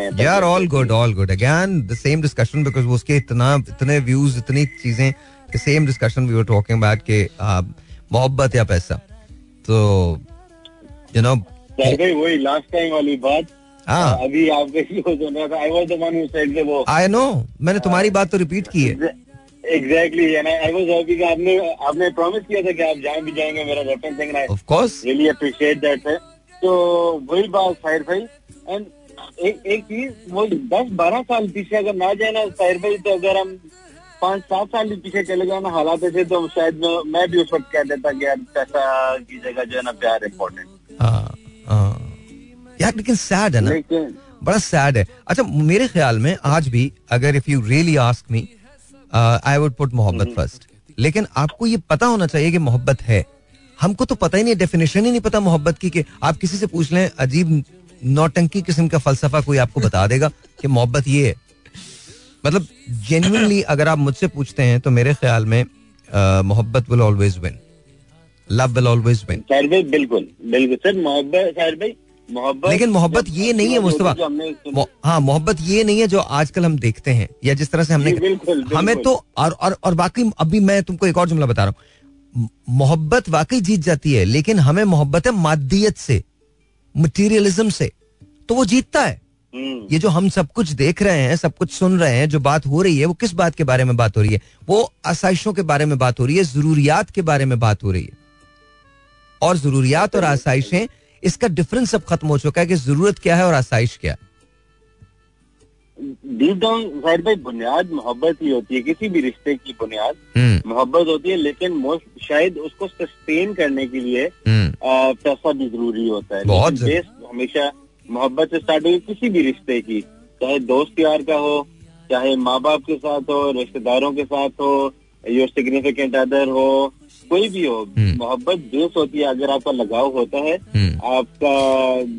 हैं? यार all good all good again the same discussion because उसके इतना इतने व्यूज़ इतनी चीज़ें same discussion we were talking about के मोहब्बत या पैसा। तो यू नो वही लास्ट टाइम वाली बात अभी आपके शो सुन रहा था I was the one who वो आई नो मैंने तुम्हारी बात तो रिपीट की है। एग्जैक्टली आई वाज हैप्पी कि आपने आपने प्रॉमिस किया था कि आप जहाँ भी जाएँगे मेरा रेफरेंस देंगे I of course really appreciate that है तो वही बात साहिर भाई। एंड एक एक चीज़ वो दस बारह साल पीछे अगर ना जाए ना साहिर भाई तो अगर हम पाँच सात साल पीछे चले गए ना हालात ऐसे तो शायद मैं, मैं भी उस वक्त कह देता कि यार पैसा की जगह जो है ना प्यार इम्पोर्टेंट हाँ। लेकिन सैड है ना? बड़ा सैड है। अच्छा मेरे ख्याल में आज भी अगर if you really ask me I would put मोहब्बत फ़र्स्ट लेकिन आपको ये पता होना चाहिए कि मोहब्बत है। हमको तो पता ही नहीं डेफिनेशन ही नहीं पता मोहब्बत की कि आप किसी से पूछ लें अजीब नौटंकी किस्म का फलसफा कोई आपको बता देगा कि मोहब्बत ये है। मतलब जेन्युइनली अगर आप मुझसे पूछते हैं तो मेरे ख्याल में मोहब्बत will always win love will always win बिल्कुल बिल्कुल। सर मोहब्बत साहिर भाई मोहब्बत लेकिन मोहब्बत ये नहीं है मुस्तफ़ा। हाँ मोहब्बत ये नहीं है जो आजकल हम देखते हैं या जिस तरह से हमने बिल्कुल। हमें तो और और और वाकई अभी मैं तुमको एक और जुमला बता रहा हूँ। मोहब्बत वाकई जीत जाती है लेकिन हमें मोहब्बत है मादियत से मटीरियलिज्म से। तो वो जीतता है। हम्म, ये जो हम सब कुछ देख रहे हैं सब कुछ सुन रहे हैं जो बात हो रही है वो किस बात के बारे में बात हो रही है? वो आसाइशों के बारे में बात हो रही है जरूरियात के बारे में बात हो रही है। और जरूरियात और आसाइशें इसका डिफरेंस अब खत्म हो चुका है कि ज़रूरत क्या है और आसाइश क्या है? डीप डाउन साहिर भाई बुनियाद मोहब्बत ही होती है किसी भी रिश्ते की बुनियाद हम्म, मोहब्बत होती है लेकिन मोस्ट शायद उसको सस्टेन करने के लिए हम्म, पैसा भी ज़रूरी होता है। बहुत बेस हमेशा मोहब्बत से स्टार्ट हुई किसी भी रिश्ते की चाहे दोस्त यार का हो चाहे माँ बाप के साथ हो रिश्तेदारों के साथ हो योर सिग्निफिकेंट अदर हो कोई भी हो हम्म। मोहब्बत बेस होती है अगर आपका लगाव होता है हम्म। आपका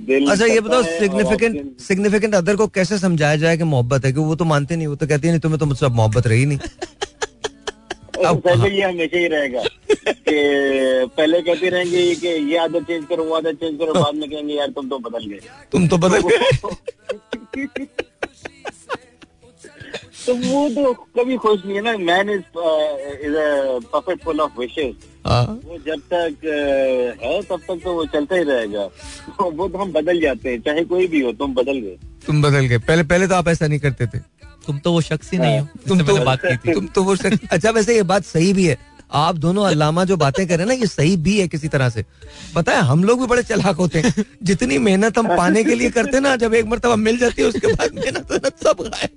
दिल अच्छा ये बताओ सिग्निफिकेंट सिग्निफिकेंट अदर को कैसे समझाया जाए कि मोहब्बत है कि वो तो मानते नहीं वो तो कहती है नहीं तुम्हें तो मुझसे मोहब्बत रही नहीं पहले ये हमेशा ही रहेगा कि पहले कहते रहेंगे कि ये आदत चेंज करो वो आदत चेंज करो बाद में कहेंगे यार तुम तो बदल गए तुम तो बदल गए तो वो तो कभी खुश नहीं है ना। Man is is perfect full of विशेष हाँ। वो जब तक uh, है तब तक तो वो चलता ही रहेगा। वो तो हम बदल जाते हैं। चाहे कोई भी हो तुम बदल गए। तुम बदल गए। पहले पहले तो आप ऐसा नहीं करते थे। तुम तो वो शख्स ही नहीं हो तुम तो बात की थी। तुम तो वो शख्स। अच्छा वैसे ये बात सही भी है। आप दोनों अल्लामा जो बातें कर रहे हैं ना ये सही भी है किसी तरह से। पता है हम लोग भी बड़े चलाक होते हैं। जितनी मेहनत हम पाने के लिए करते हैं ना जब एक मरतबा मिल जाती है उसके बाद मेहनत सब गायब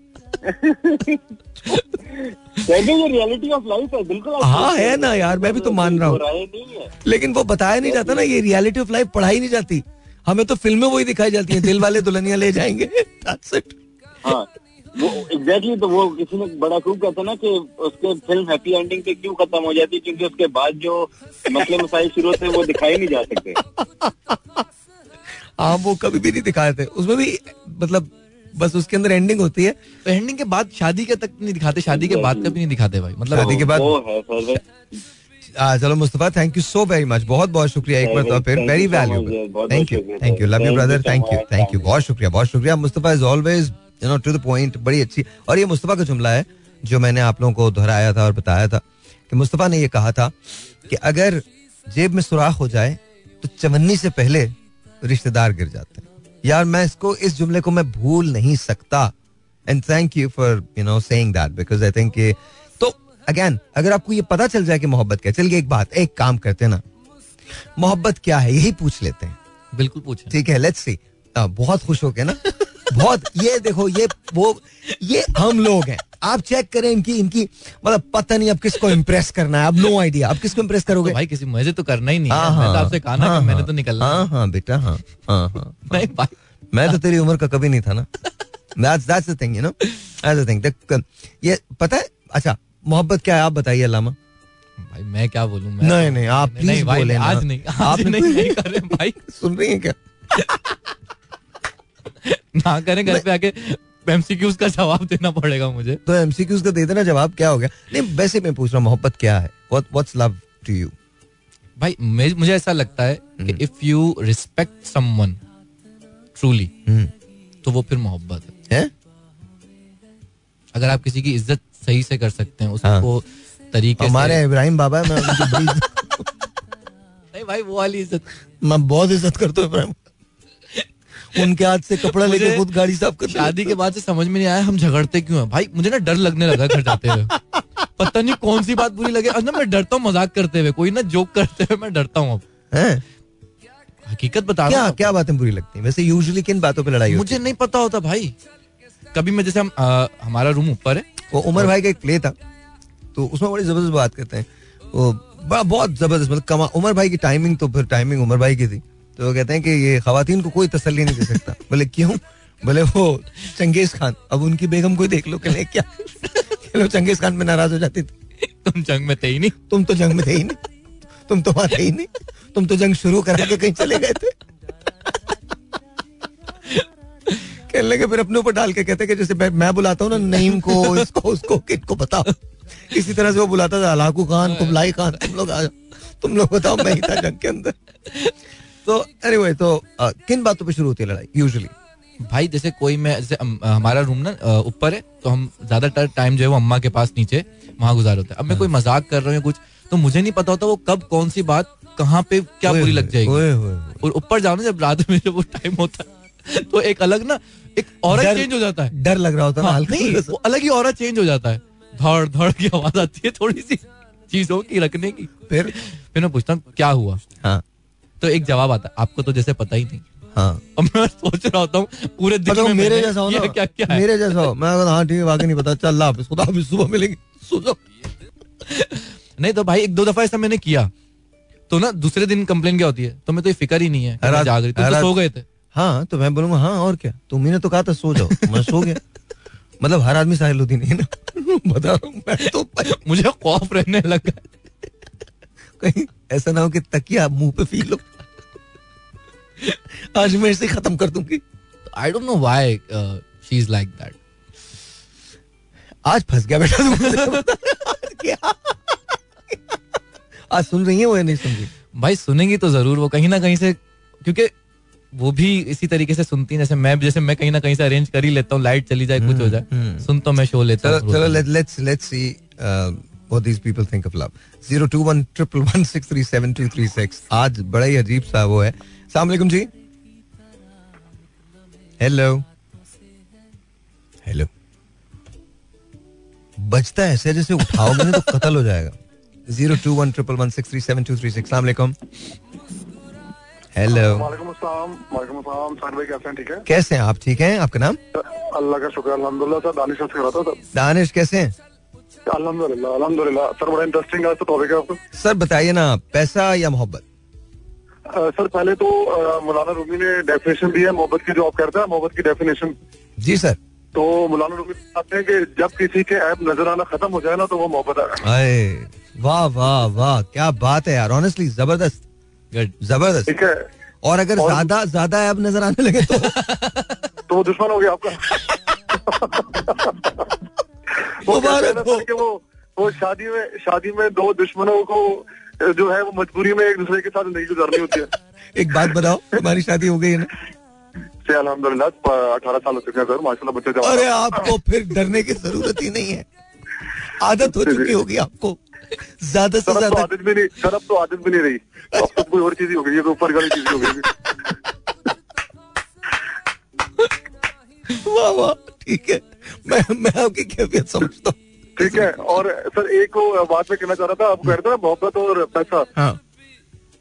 रियलिटी ऑफ़ लाइफ है बिल्कुल हाँ, है ना यार, मैं भी तो मान रहा हूँ। लेकिन वो बताया नहीं जाता ना ये रियलिटी ऑफ़ लाइफ पढ़ाई नहीं जाती। हमें तो फ़िल्में वही दिखाई जाती हैं दिल वाले दुल्हनिया ले जाएँगे। हाँ वो एग्जैक्टली तो वो किसी ने बड़ा खूब कहता ना कि उसके फ़िल्म हैप्पी एंडिंग पे क्यों खत्म हो जाती है क्योंकि उसके बाद जो मसले मसाइल शुरू होते वो दिखाई नहीं जा सकते। हाँ वो कभी भी नहीं दिखाए थे उसमें भी मतलब बस उसके अंदर एंडिंग होती है। तो एंडिंग के बाद शादी के तक नहीं दिखाते शादी के बाद का भी नहीं दिखाते भाई। मतलब शादी के बाद है चलो Mustafa thank you so very much बहुत बहुत शुक्रिया एक बार फिर वेरी वैल्यूबल बहुत थैंक यू शुक्रिया, thank you love you brother thank you thank you बहुत शुक्रिया बहुत शुक्रिया Mustafa is always you know to the point बड़ी अच्छी। और ये मुस्तफ़ा का जुमला है जो मैंने आप लोगों को दोहराया था और बताया था कि मुस्तफ़ा ने ये कहा था कि अगर जेब में सुराख हो जाए तो चवन्नी से पहले रिश्तेदार गिर जाते हैं। यार मैं इसको इस जुमले को मैं भूल नहीं सकता। And thank you for you know saying that because I think तो अगेन अगर आपको ये पता चल जाए कि मोहब्बत क्या चलिए एक बात एक काम करते ना। मोहब्बत क्या है यही पूछ लेते हैं। बिल्कुल पूछ। ठीक है लेट्स सी बहुत खुश हो गए ना। बहुत ये देखो ये वो ये हम लोग हैं। आप चेक करें इनकी इनकी मतलब पता नहीं अब किसको इम्प्रेस करना है। अब नो आइडिया अब किसको इम्प्रेस तो करोगे भाई किसी मुझे तो करना ही नहीं हाँ, है मैं तो हाँ, आपसे कहा ना हाँ, मैंने तो निकलना हाँ हाँ। बेटा हाँ हाँ मैं तो तेरी उम्र का कभी नहीं था ना। That's that's the thing you know? That's the thing देख, ये पता है अच्छा मोहब्बत क्या है? आप बताइए अलामा भाई मैं क्या बोलूँ? मैं नहीं, तो- नहीं, आप नहीं, भाई, बोले आज नहीं आज आप- नहीं, नहीं कर रहे भाई। सुन रही हैं क्या? ना करें घर पे आके। एमसीक्यूज का जवाब देना पड़ेगा मुझे। तो एमसीक्यूज का दे देना जवाब क्या हो गया? नहीं वैसे मैं पूछ रहा हूँ मोहब्बत क्या है? What what's love to you? भाई मुझे ऐसा लगता है कि। If you respect someone truly तो वो फिर मोहब्बत है। है? अगर आप किसी की इज़्ज़त सही से कर सकते हैं हाँ। उसको तरीके हमारे इब्राहिम बाबा मैं नहीं भाई वो वाली इज़्ज़त मैं बहुत इज़्ज़त करता हूँ इब्राहिम। उनके हाथ से कपड़ा लेके खुद गाड़ी साफ़ कर शादी के बाद से समझ में नहीं आया हम झगड़ते क्यों हैं? भाई मुझे ना डर लगने लगा घर जाते हुए। पता नहीं कौन सी बात बुरी लगे। ना मैं डरता हूँ मज़ाक करते हुए। कोई ना जोक करते हुए मैं डरता हूँ अब। हकीकत बता क्या क्या बातें बुरी लगती है? वैसे यूजुअली किन बातों पे लड़ाई मुझे नहीं पता होता भाई। कभी मैं जैसे हम आ, हमारा रूम ऊपर है। है वो उमर भाई का एक प्ले था। तो उसमें बड़ी ज़बरदस्त बात करते हैं। वो बड़ा बहुत ज़बरदस्त मतलब कमा उमर भाई की टाइमिंग तो फिर टाइमिंग उमर भाई की थी। तो वो कहते हैं कि ये खातन को कोई तसली नहीं दे सकता। बोले क्यों? बोले वो चंगेज खान अब उनकी बेगम को देख लो कहले क्या वो चंगेज खान में नाराज़ हो जाती थी। तुम जंग में थे ही नहीं। तुम तो जंग में थे ही नहीं। तुम तो वहाँ थे ही नहीं। तुम तो जंग शुरू करा के कहीं चले गए थे। कहने लगे फिर अपने ऊपर डाल के कहते कि जैसे मैं- बुलाता हूँ ना नईम को इसको उसको किट को बताओ। इसी तरह से वो बुलाता था अलाकू खान कुबलाई खान तुम लोग आ जाओ। तुम लोग बताओ मैं ही था जंग के अंदर। तो एनीवे तो अ, किन बातों पे शुरू होती है लड़ाई यूजुअली भाई जैसे कोई मैं जैसे हमारा रूम ना ऊपर है तो हम ज़्यादातर टाइम जो है वो अम्मा के पास नीचे वहाँ गुजार होता है। अब मैं कोई मज़ाक कर रहा हूँ कुछ तो मुझे नहीं पता होता वो कब कौन सी बात कहाँ पे क्या बुरी लग जाएगी। और ऊपर जाओ ना जब रात में जब वो टाइम होता है तो एक अलग ना एक और चेंज हो जाता है। डर लग रहा होता है हाँ, नहीं वो अलग ही और चेंज हो जाता है। धड़ धड़ की आवाज़ आती है थोड़ी सी चीज़ों की रखने की। फिर? फिर मैं पूछता हूँ क्या हुआ? हाँ। तो एक जवाब आता है आपको तो जैसे पता ही नहीं। हाँ। अब मैं सोच रहा होता हूँ पूरे दिन मतलब में मेरे जैसा हो ना। क्या क्या मेरे जैसा हो। मैं हाँ ठीक है वाकई नहीं पता चल हाफिज खुदा हाफिज सुबह मिलेंगे। नहीं तो भाई एक दो दफ़ा ऐसा मैंने किया। तो ना दूसरे दिन कंप्लेन क्या होती है? तो मैं तो ये फ़िक्र ही नहीं है जाग रही तो सो गए थे। हाँ तो मैं बोलूँगा हाँ और क्या? तुम तो कहा था सो जाओ। मैं सो गया। मतलब हर आदमी साहिल होती नहीं है ना? बता रहा हूँ मैं तो मुझे खौफ रहने लगा। कहीं ऐसा ना हो कि तकिया मुँह पे फील हो। आज मैं इसे खत्म कर दूँगी। I don't know why she is like that आज फंस गया बेटा तू। बता। आज क्या? आज सुन रही है वो या नहीं सुन रही? भाई सुनेंगी तो ज़रूर वो कहीं ना कहीं से क्योंकि वो भी इसी तरीके से सुनती है जैसे मैं जैसे मैं कहीं ना कहीं से अरेंज कर ही लेता हूँ लाइट चली जाए कुछ हो जाए हम्म। सुन तो मैं शो लेता चलो हूँ। चलो let's see uh, what these people think of love. Zero two one triple one six three seven two three six. आज बड़ा ही अजीब सा वो है. अलैकुम जी. हेलो हेलो बजता है ऐसे जैसे उठाओगे ना तो कत्ल हो जाएगा। Zero two one triple one six three seven two three six सलाम हेलो कैसे हैं? ठीक है? कैसे हैं आप? ठीक हैं? आपका नाम? अल्लाह का शुक्र अल्हम्दुलिल्लाह। सर। दानिश कैसे हैं? अल्हम्दुलिल्लाह अल्हम्दुलिल्लाह सर बड़ा इंटरेस्टिंग आज तो टॉपिक है। आपका सर बताइए ना पैसा या मोहब्बत? सर पहले तो मौलाना रूमी ने डेफिनेशन दी है मोहब्बत की जो आप कहते हैं मोहब्बत की डेफिनेशन जी सर तो मौलाना रूमी कहते हैं कि जब किसी के ऐप नज़र आना खत्म हो जाए ना तो वो मोहब्बत अरे वाह वाह वाह क्या बात है यार ऑनेस्टली ज़बरदस्त ज़बरदस्त। ठीक है। और अगर ज़्यादा ज़्यादा ऐप नज़र आने लगे तो? तो वो दुश्मन हो गया आपका। वो कहते हैं वो वो शादी में शादी में दो दुश्मनों को जो है वो मजबूरी में एक दूसरे के साथ ज़िंदगी गुजारनी होती है। एक बात बताओ तुम्हारी शादी हो गई है ना? से अल्हम्दुलिल्लाह अठारह साल हो चुके हैं सर माशाल्लाह बच्चे जवान अरे आपको फिर डरने की ज़रूरत ही नहीं है। आदत हो चुकी होगी आपको। ज़्यादा से तो ज़्यादा आदत भी नहीं सर अब तो आदत भी नहीं रही। अब तो कोई और चीज़ ही हो गई है तो ऊपर वाली चीज़ हो गई। वाह वाह। ठीक है। मैं मैं आपकी कैफियत समझता हूँ। ठीक है और सर एक बात मैं कहना चाह रहा था आप कह रहे थे ना मोहब्बत और पैसा। हाँ।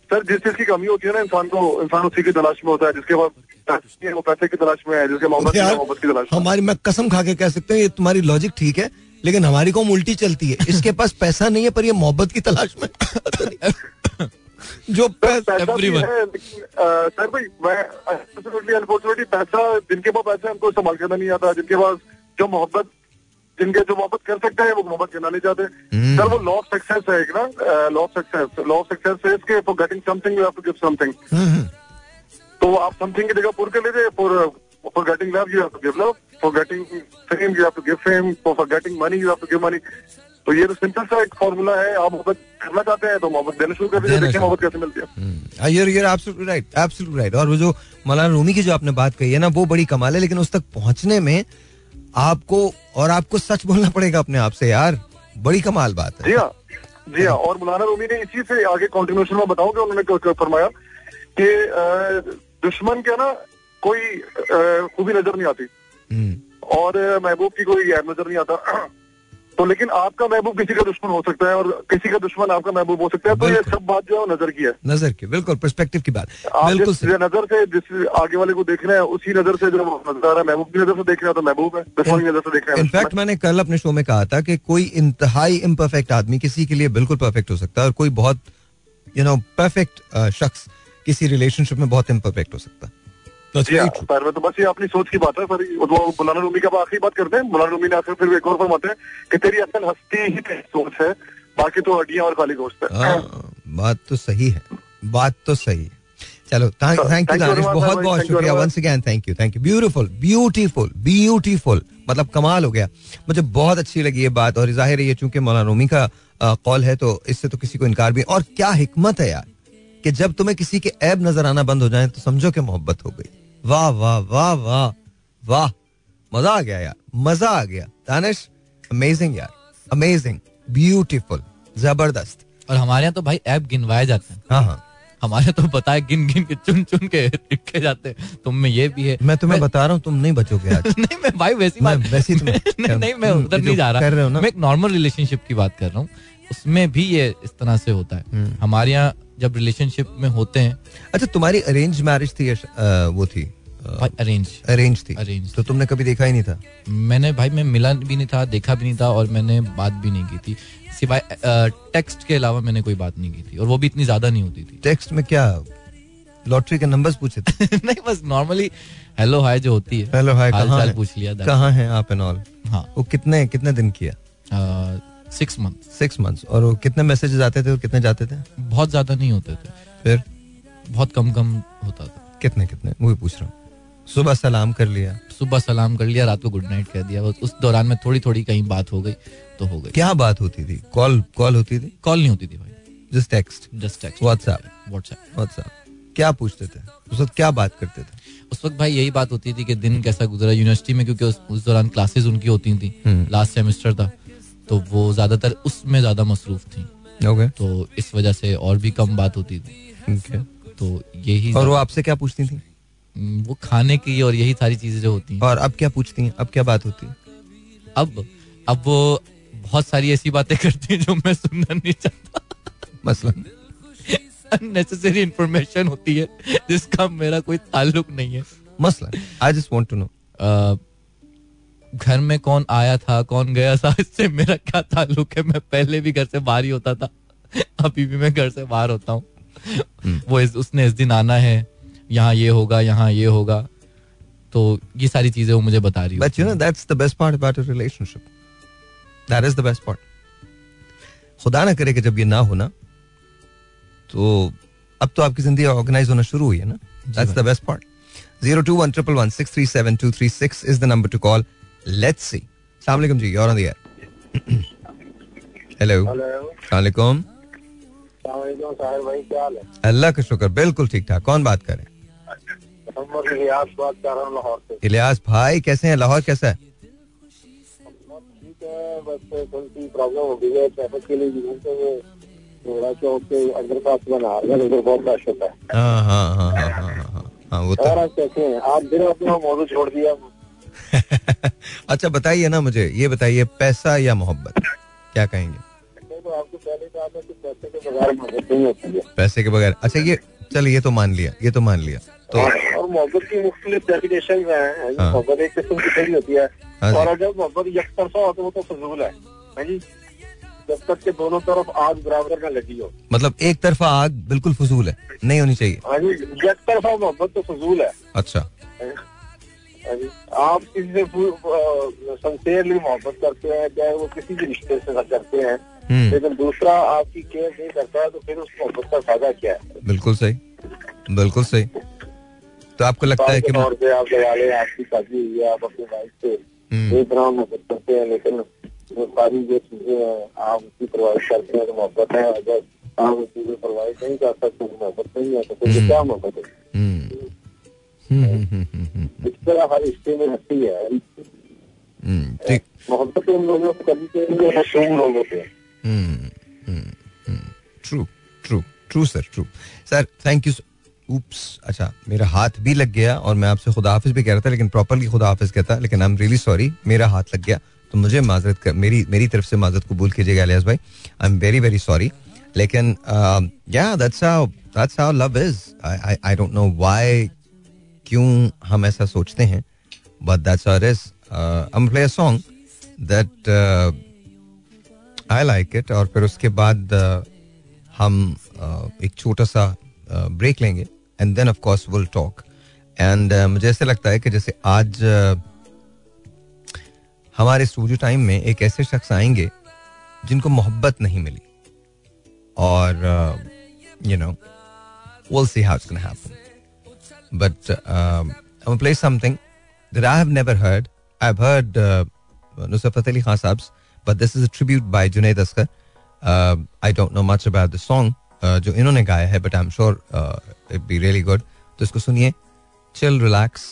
सर जिस चीज़ की कमी होती है ना इंसान को इंसान उसी की तलाश में होता है जिसके पास पैसे वो पैसे की तलाश में है जिसके मोहब्बत मोहब्बत की तलाश हमारी मैं कसम खा के कह सकते हैं ये तुम्हारी लॉजिक ठीक है लेकिन हमारी कौम उल्टी चलती है। इसके पास पैसा नहीं है पर ये मोहब्बत की तलाश में। जो है सर भाई मैं अनफॉर्चुनेटली पैसा जिनके पास पैसा है उनको संभाल करना नहीं आता जिनके पास जो मोहब्बत जिनके जो मोहब्बत कर सकते हैं वो मोहब्बत करना नहीं चाहते। हम्म। सर वो लॉ ऑफ़ सक्सेस है एक ना law of success law of success है इसके for getting something you have to give something तो आप समथिंग की जगह पुर कर लीजिए for for getting love you have to give love for getting fame you have to give fame for getting money you have to give money तो ये तो सिंपल सा एक फॉर्मूला है आप मोहब्बत करना चाहते हैं तो मोहब्बत देना शुरू कर दीजिए देखिए मोहब्बत कैसे मिलती है। हम्म, absolutely और वो जो मौलाना रूमी की जो आपने बात कही है ना वो बड़ी कमाल है लेकिन उस तक पहुँचने में आपको और आपको सच बोलना पड़ेगा अपने आप से यार। बड़ी कमाल बात जी है। हाँ जी हाँ और मौलाना रूमी ने इसी से आगे कॉन्टिन्यूशन में बताऊँ कि उन्होंने फरमाया कि दुश्मन के ना कोई खूबी नज़र नहीं आती। हम्म, और महबूब की कोई ऐब नज़र नहीं आता। तो लेकिन आपका महबूब किसी का दुश्मन हो सकता है और किसी का दुश्मन आपका महबूब हो सकता है तो ये सब बात जो है नज़र की है। नज़र की बिल्कुल पर्सपेक्टिव की बात। आप बिल्कुल जिस नज़र से जिस आगे वाले को देख रहे हैं उसी नज़र से जो नज़र आ रहा है महबूब की नज़र से देख रहे हैं तो महबूब है। दुश्मन की नज़र से देख रहे हैं। इनफैक्ट मैंने कल अपने शो में कहा था कि कोई इंतहाई इम्परफेक्ट आदमी किसी के लिए बिल्कुल परफेक्ट हो सकता है और कोई बहुत यू नो परफेक्ट शख्स किसी रिलेशनशिप में बहुत इम्परफेक्ट हो सकता है। पर तो बस ये अपनी सोच की बात है पर तो मौलाना रूमी का आखिरी बात करते हैं। मौलाना रूमी ने आखिर फिर एक और फरमाते हैं कि तेरी असल हस्ती ही तेरी सोच है बाकी तो हड्डियाँ और खाली गोश्त है। हाँ, बात तो सही है बात तो सही है। चलो थैंक यू दानिश बहुत बहुत शुक्रिया once again thank you thank you beautiful beautiful beautiful मतलब कमाल हो गया। मुझे बहुत अच्छी लगी ये बात और ज़ाहिर है ये चूँकि मौलाना रूमी का कॉल है तो इससे तो किसी को इनकार भी और क्या हिकमत है यार कि जब तुम्हें किसी के ऐब नज़र आना बंद हो जाए तो समझो कि मोहब्बत हो गई। वाह वाह वाह वाह वाह। मज़ा आ गया यार मज़ा आ गया। दानिश अमेजिंग यार अमेजिंग ब्यूटीफुल ज़बरदस्त। और हमारे यहाँ तो भाई ऐप गिनवाए जाते हैं। हाँ हाँ। हमारे तो बताए गिन गिन के चुन चुन के लिखे जाते हैं। तुम में ये भी है। मैं तुम्हें मैं... बता रहा हूँ तुम नहीं बचोगे आज। नहीं मैं भाई वैसी मैं बात वैसे तुम्हें- नहीं नहीं मैं उधर नहीं जा रहा। कर रहे हो ना। मैं एक नॉर्मल रिलेशनशिप की बात कर रहा हूँ। उसमें भी ये इस तरह से होता है। हम्म। हमारे यहाँ जब रिलेशनशिप में होते हैं। अच्छा तुम्हारी अरेंज मैरिज थी या वो थी अरेंज अरेंज थी। Arranged तो तुमने कभी देखा ही नहीं था? मैंने भाई मैं मिला भी नहीं था देखा भी नहीं था और मैंने बात भी नहीं की थी। सिवाय टेक्स्ट के अलावा मैंने कोई बात नहीं की थी और वो भी इतनी ज़्यादा नहीं होती थी। टेक्स्ट में क्या? लॉटरी के नंबर्स पूछे थे? नहीं बस नॉर्मली हेलो हाय जो होती है। हेलो हाय कहाँ पूछ लिया कहाँ हैं आप एंड ऑल. हाँ। वो कितने कितने दिन किया? सिक्स मंथ सिक्स मंथ्स और कितने मैसेजेस आते थे और कितने जाते थे? बहुत ज़्यादा नहीं होते थे। फिर? बहुत कम कम होता था। कितने कितने? वही पूछ रहा हूँ। सुबह सलाम कर लिया। सुबह सलाम कर लिया रात को गुड नाइट कह दिया। उस दौरान में थोड़ी थोड़ी कहीं बात हो गई तो हो गई। क्या बात होती थी? कॉल कॉल होती थी? कॉल नहीं होती थी भाई। Just text just text WhatsApp WhatsApp WhatsApp क्या पूछते थे? उस वक्त क्या बात करते थे? उस वक्त भाई यही बात होती थी कि दिन कैसा गुजरा यूनिवर्सिटी में क्योंकि उस, उस दौरान क्लासेस उनकी होती थी। हम्म। लास्ट सेमेस्टर था। तो वो ज़्यादातर उसमें ज़्यादा मसरूफ थी। ओके तो इस वजह से और भी कम बात होती थी। ओके तो यही और वो आपसे क्या पूछती थी? वो खाने की और यही सारी चीज़ें जो होती हैं। और अब क्या पूछती हैं? अब क्या बात होती है? अब अब वो बहुत सारी ऐसी बातें करती हैं जो मैं सुनना नहीं चाहता। मसलन? अननेसेसरी इंफॉर्मेशन होती है जिसका मेरा कोई ताल्लुक नहीं है। मसलन I just want to know घर में कौन आया था कौन गया था इससे मेरा क्या ताल्लुक है? मैं पहले भी घर से बाहर ही होता था। अभी भी मैं घर से बाहर होता हूँ। वो इस, उसने इस दिन आना है। यहाँ ये होगा यहाँ ये होगा। तो ये सारी चीज़ें वो मुझे बता रही but you know that's the best part about a relationship that is the best part खुदा ना करे कि जब ये ना हो ना तो अब तो आपकी ज़िंदगी ऑर्गेनाइज होना शुरू हुई है ना? That's the best part zero two one triple one six three seven two three six is the number to call let's see अस्सलाम वालेकुम जी और दिया हेलो वालेकुम अल्लाह का शुक्र बिल्कुल ठीक ठाक। कौन बात करें इलियास बात कर रहा लाहौर से। इलियास भाई कैसे हैं? लाहौर कैसा है? बस प्रॉब्लम हो गई है। के लिए तो थोड़ा बना। बहुत है। हाँ हाँ, हाँ हाँ हाँ हाँ हाँ हाँ वो तो आप अपना मौजूद छोड़ दिया। अच्छा बताइए ना मुझे ये बताइए पैसा या मोहब्बत? क्या कहेंगे? पैसे के बगैर। मोहब्बत नहीं होती है पैसे के बगैर अच्छा ये चल ये तो मान लिया ये तो मान लिया तो और मोहब्बत की मुख्तलिफ़ डेफिनेशन हैं हाँ। मोहब्बत एक किस्म की होती है। हाँ और अगर मोहब्बत एक तरफा हो तो वो तो फजूल है हाँ जी। जब तक के दोनों तरफ़ आग बराबर न लगी हो। मतलब एक तरफा आग बिल्कुल फजूल है नहीं होनी चाहिए। हाँ जी एक तरफा मोहब्बत तो फजूल है। अच्छा। हाँ। आप किसी से संसेरली मोहब्बत करते हैं चाहे वो किसी भी रिश्ते से करते हैं हम्म। लेकिन दूसरा आपकी केयर नहीं करता तो फिर उस मोहब्बत का फ़ायदा क्या है? बिल्कुल सही बिल्कुल सही। तो आपको लगता है कि तौर पे आप आपकी शादी हुई है आप अपनी वाइफ से हम्म, एक तरह मोहब्बत करते हैं लेकिन वो सारी जो चीज़ें हैं आप उसकी प्रोवाइड करते हैं तो मोहब्बत है अगर आप वो चीज़ें प्रोवाइड नहीं कर सकते तो मोहब्बत नहीं है तो फिर क्या मोहब्बत है? इस तरह हर रिश्ते में रहती है। हम्म, ठीक। मोहब्बत उन लोगों से कभी कभी मशरूम लोगों से। True true true sir true sir thank you oops अच्छा मेरा हाथ भी लग गया और मैं आपसे खुदा हाफिज भी कह रहा था लेकिन प्रॉपरली खुदा हाफिज कहता लेकिन आई एम रियली सॉरी मेरा हाथ लग गया। तो मुझे माजरत कर मेरी मेरी तरफ़ से माजरत कबूल कीजिएगा अलियास भाई। I am very very sorry लेकिन या that's how that's how love is I I don't know why क्यों हम ऐसा सोचते हैं? But that's how it is um play song that I like it और फिर उसके बाद uh, हम uh, एक छोटा सा ब्रेक uh, लेंगे and then of course will talk and मुझे ऐसे लगता है कि जैसे आज uh, हमारे स्टूडियो टाइम में एक ऐसे शख्स आएँगे जिनको मोहब्बत नहीं मिली। और you know see how it's going to happen. but um, I'm going to play something that I have never heard. I've heard uh, Nusrat Fateh Ali Khan Saab's, but this is a tribute by Junaid Askar. Uh, I don't know much about the song uh, जो इन्होंने गाया है but I am sure it be really good तो इसको सुनिए chill relax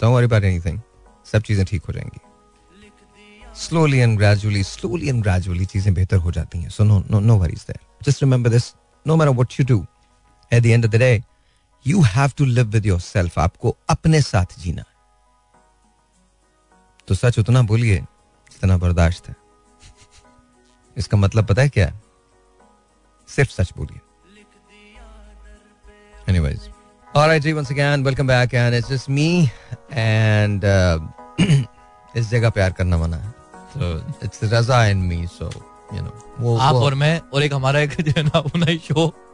don't worry about anything सब चीज़ें ठीक हो जाएँगी slowly and gradually slowly and gradually चीज़ें बेहतर हो जाती हैं so no no no worries there just remember this no matter what you do at the end of the day you have to live with yourself आपको अपने साथ जीना है। तो सच उतना बोलिए जितना बर्दाश्त है। इसका मतलब पता है क्या सिर्फ़ सच बोलिए। Anyways alright ji once again welcome back and it's just me and इस जगह प्यार करना मना है। So it's Raza and me so you know वो आप वो, और मैं और एक हमारा एक जो है ना अपना शो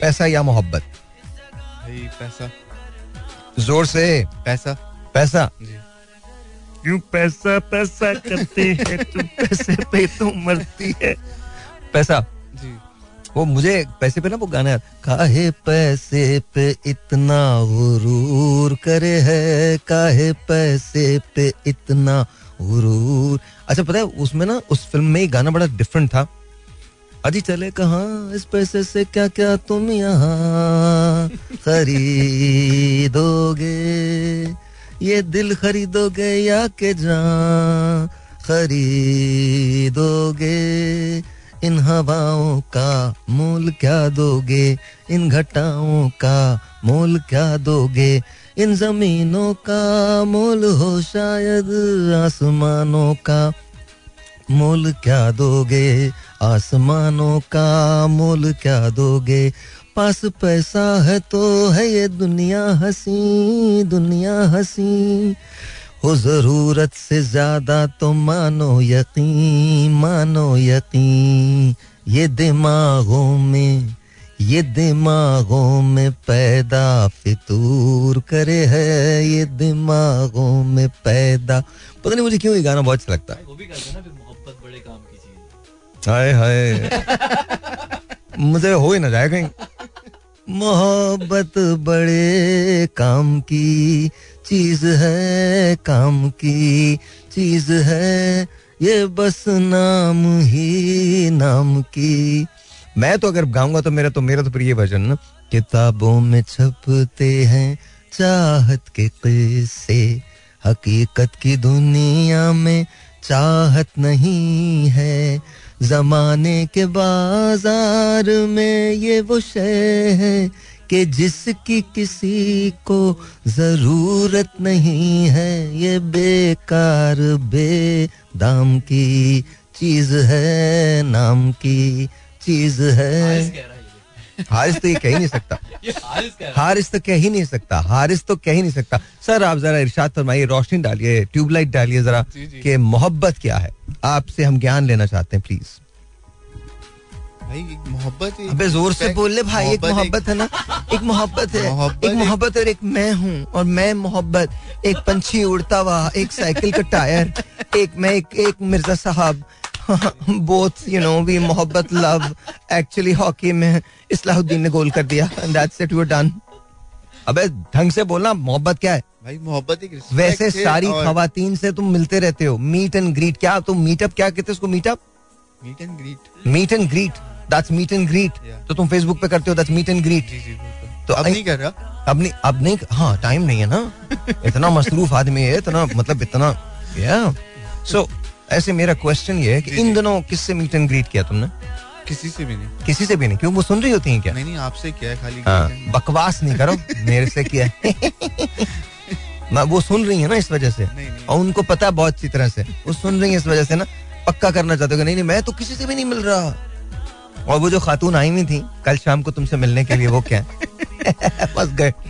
पैसा या मोहब्बत? पैसा। ज़ोर से। पैसा। पैसा। क्यों पैसा पैसा करते हैं? तुम पैसे पे तू मरती है। पैसा। जी। वो मुझे पैसे पे ना वो गाना काहे पैसे पे इतना गुरूर करे है? काहे पैसे पे इतना गुरूर अच्छा पता है उसमें ना उस फ़िल्म में गाना बड़ा डिफरेंट था। अजी चले कहा? इस पैसे से क्या क्या तुम यहाँ खरीदोगे? ये दिल खरीदोगे या के जान खरीदोगे? इन हवाओं का मोल क्या दोगे? इन घटाओं का मोल क्या दोगे? इन जमीनों का मोल हो शायद आसमानों का मोल क्या दोगे? आसमानों का मोल क्या दोगे? पास पैसा है तो है ये दुनिया हसी दुनिया हसी। हो ज़रूरत से ज़्यादा तो मानो यकीन मानो यकीन। ये दिमागों में, ये दिमागों में पैदा फितूर करे है। ये दिमागों में पैदा। पता नहीं मुझे क्यों ये गाना बहुत अच्छा लगता है। हाय हाय। मुझे हो ही ना जाए कहीं। मोहब्बत बड़े काम की चीज़ है, काम की चीज़ है। ये बस नाम ही नाम की। मैं तो अगर गाऊँगा तो मेरा तो मेरा तो प्रिय भजन ना, किताबों में छपते हैं चाहत के किस्से। हकीकत की दुनिया में चाहत नहीं है। जमाने के बाज़ार में ये वो शय है कि जिसकी किसी को ज़रूरत नहीं है, ये बेकार बे दाम की चीज़ है, नाम की चीज़ है। हारिस तो ये कह ही नहीं सकता। हारिस तो कह ही नहीं सकता। हारिस तो कह ही नहीं सकता। सर आप जरा इरशाद फरमाइए रोशनी डालिए ट्यूबलाइट डालिए जरा कि मोहब्बत क्या है। आपसे हम ज्ञान लेना चाहते हैं प्लीज़। भाई मोहब्बत अबे ज़ोर से बोल ले भाई एक मोहब्बत है ना? एक मोहब्बत है। एक- मोहब्बत और एक मैं हूँ और मैं मोहब्बत। एक पंछी उड़ता हुआ एक साइकिल का टायर एक मैं एक, एक मिर्ज़ा साहब बोथ यू नो वी मोहब्बत लव एक्चुअली हॉकी में इस्लाहुद्दीन ने गोल कर दिया दैट्स इट यू डन अबे ढंग से बोलना मोहब्बत क्या है? भाई मोहब्बत एक respect वैसे सारी और खवातीन से तुम मिलते रहते हो। मीट एंड ग्रीट क्या तुम मीटअप क्या कहते हो उसको meetup meet and greet. Meet and greet that's meet and greet तो तुम फेसबुक पे करते हो दैट्स मीट एंड ग्रीट तो अब नहीं कर रहा? अब नहीं अब नहीं हाँ टाइम नहीं है ना। इतना मसरूफ आदमी है इतना मतलब इतना या सो ऐसे मेरा क्वेश्चन ये है कि इन दिनों किससे मीट एंड ग्रीट किया तुमने? किसी से भी नहीं। किसी से भी नहीं क्यों? वो सुन रही होती हैं क्या? नहीं नहीं आपसे क्या है खाली हाँ, बकवास नहीं करो मेरे से किया मैं वो सुन रही है ना इस वजह से? नहीं, नहीं। और उनको पता है बहुत अच्छी तरह से। वो सुन रही है इस वजह से ना पक्का करना चाहते हो नहीं नहीं मैं तो किसी से भी नहीं मिल रहा। और वो जो खातून आई हुई थी कल शाम को तुमसे मिलने के लिए वो क्या है? फंस गए।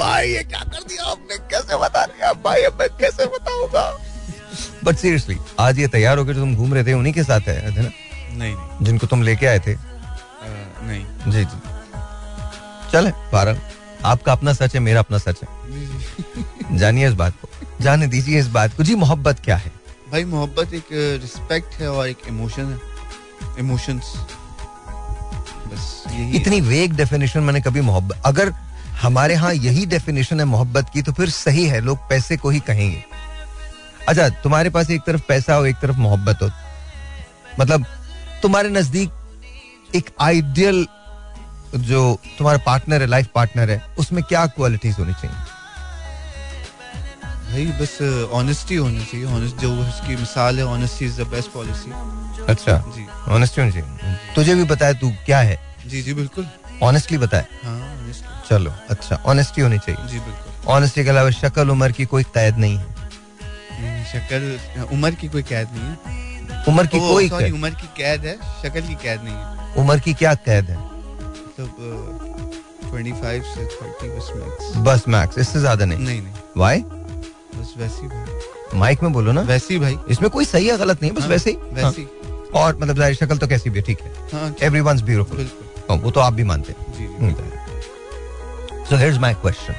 भाई ये क्या कर दिया आपने? कैसे बता दिया? भाई अब मैं कैसे बताऊँगा? बट सीरियसली आज ये तैयार होकर जो तुम घूम रहे थे उन्हीं के साथ है थे ना? नहीं नहीं। जिनको तुम लेके आए थे? नहीं। जी जी। चले बारह। आपका अपना सच है मेरा अपना सच है। जानिए इस बात को। जाने दीजिए इस बात को। जी मोहब्बत क्या है? भाई मोहब्बत एक रिस्पेक्ट है और एक इमोशन है। इमोशंस बस यही इतनी वेग डेफिनेशन मैंने कभी मोहब्बत अगर हमारे यहाँ यही डेफिनेशन है मोहब्बत की तो फिर सही है लोग पैसे को ही कहेंगे। अच्छा तुम्हारे पास एक तरफ़ पैसा हो एक तरफ़ मोहब्बत हो। मतलब तुम्हारे नज़दीक एक आइडियल जो तुम्हारा पार्टनर है लाइफ पार्टनर है उसमें क्या क्वालिटीज होनी चाहिए? भाई बस ऑनेस्टी होनी चाहिए। ऑनेस्ट जो उसकी मिसाल है honesty is the best policy अच्छा। जी। ऑनेस्टी होनी चाहिए। तुझे भी बताया तू क्या है? जी जी बिल्कुल। ऑनेस्टली बताए। हाँ चलो अच्छा ऑनेस्टी होनी चाहिए। जी बिल्कुल। ऑनेस्टी के अलावा शक्ल उम्र की कोई कैद नहीं है। शक्ल उम्र की कोई कैद नहीं है। उम्र की कोई सॉरी उम्र की कैद है शक्ल की कैद नहीं है। उम्र की क्या कैद है? मतलब ट्वेंटी फाइव से थर्टी बस मैक्स बस मैक्स इससे ज़्यादा नहीं। नहीं नहीं। वाई बस वैसी भाई। माइक में बोलो ना। वैसी भाई। इसमें कोई सही या गलत नहीं बस हाँ, वैसे ही। वैसी। हाँ। और मतलब ज़ाहिर शक्ल तो कैसी भी ठीक है। एवरी वन ब्यूटिफुल वो तो आप भी मानते हैं। सो हियर्स माय क्वेश्चन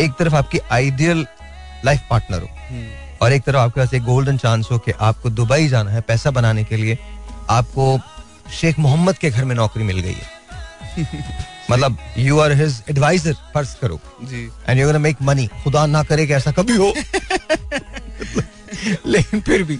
एक तरफ़ आपकी आइडियल लाइफ पार्टनर हो हम्म, और एक तरफ़ आपके पास एक गोल्डन चांस हो कि आपको दुबई जाना है पैसा बनाने के लिए आपको शेख मोहम्मद के घर में नौकरी मिल गई है। मतलब यू आर हिज एडवाइजर फ़र्ज़ करो। जी। एंड यू मेक मनी खुदा ना करे कि ऐसा कभी हो। लेकिन फिर भी।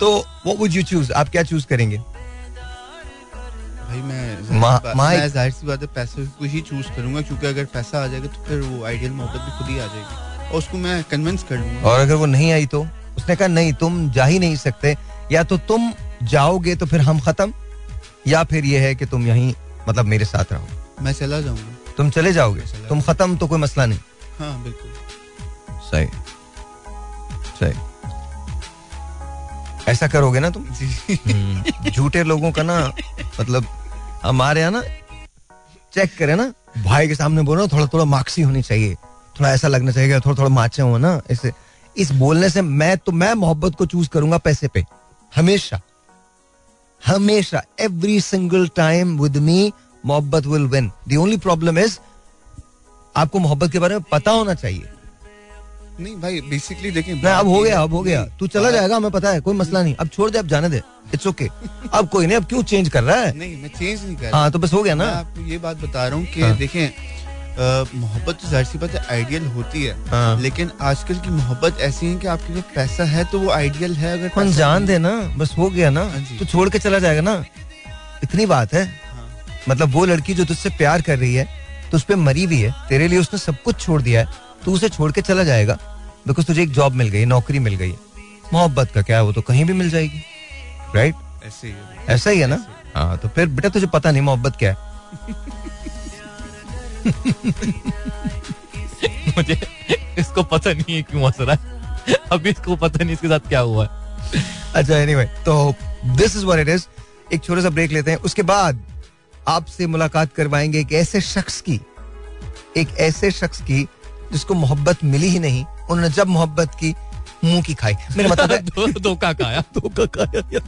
तो व्हाट वुड यू चूज़ आप क्या चूज़ करेंगे? भाई मैं मा- ज़ाहिर सी बात- मैं ज़ाहिर सी बात है पैसे को ही चूज़ करूँगा क्योंकि अगर पैसा आ जाएगा तो फिर वो आइडियल मोहब्बत भी खुद ही आ जाएगी। और उसको मैं कन्विंस कर लूँगा। और अगर वो नहीं आई तो? उसने कहा नहीं तुम जा ही नहीं सकते। या तो तुम जाओगे तो फिर हम खत्म या फिर ये है कि तुम यहीं मतलब मेरे साथ रहो। मैं चला जाऊँगा। तुम चले जाओगे? तुम खत्म तो कोई मसला नहीं। हाँ बिल्कुल। सही। सही। ऐसा करोगे ना तुम? झूठे लोगों का ना मतलब हमारे यहाँ ना चेक करे ना। भाई के सामने बोलो थोड़ा थोड़ा मार्क्सी होनी चाहिए। थोड़ा ऐसा लगना चाहिए थोड़ा थोड़ा माचे हो ना इसे इस बोलने से मैं तो मैं मोहब्बत को चूज़ करूँगा पैसे पे। हमेशा। हमेशा। Every single time with me मोहब्बत will win the only problem is आपको मोहब्बत के बारे में पता होना चाहिए। नहीं भाई बेसिकली देखिए नहीं अब हो गया अब हो गया। तू चला जाएगा हमें पता है कोई मसला नहीं। अब छोड़ दे अब जाने दे। इट्स ओके अब कोई नहीं अब क्यों चेंज कर रहा है? नहीं मैं चेंज नहीं कर रहा। हाँ तो बस हो गया ना। आपको ये बात बता रहा हूँ कि हाँ। देखें मोहब्बत तो ज़ाहिर सी बात है आइडियल होती है। हाँ। लेकिन आजकल की मोहब्बत ऐसी है कि आपके लिए पैसा है तो वो आइडियल है अगर जान दे ना बस हो गया ना। हाँ तो छोड़ के चला जाएगा ना। इतनी बात है। हाँ। मतलब वो लड़की जो तुझसे प्यार कर रही है तो उस पर मरी भी है। तेरे लिए उसने सब कुछ छोड़ दिया है। तू उसे छोड़ के चला जाएगा। बिकॉज़ तुझे एक जॉब मिल गई नौकरी मिल गई। मोहब्बत का क्या है? वो तो कहीं भी मिल जाएगी। राइट ऐसे ही ऐसा ही है ना? हाँ तो फिर बेटा तुझे पता नहीं मोहब्बत क्या है। मुझे इसको पता नहीं है क्यों हंस रहा है। अभी इसको पता नहीं इसके साथ क्या हुआ है। अच्छा एनीवे तो this is what it is एक छोटा सा ब्रेक लेते हैं। उसके बाद आपसे मुलाकात करवाएँगे एक ऐसे शख्स की। एक ऐसे शख्स की जिसको मोहब्बत मिली ही नहीं उन्होंने जब मोहब्बत की मुँह की खाई। मेरा मतलब है दो- धोखा खाया। धोखा खाया।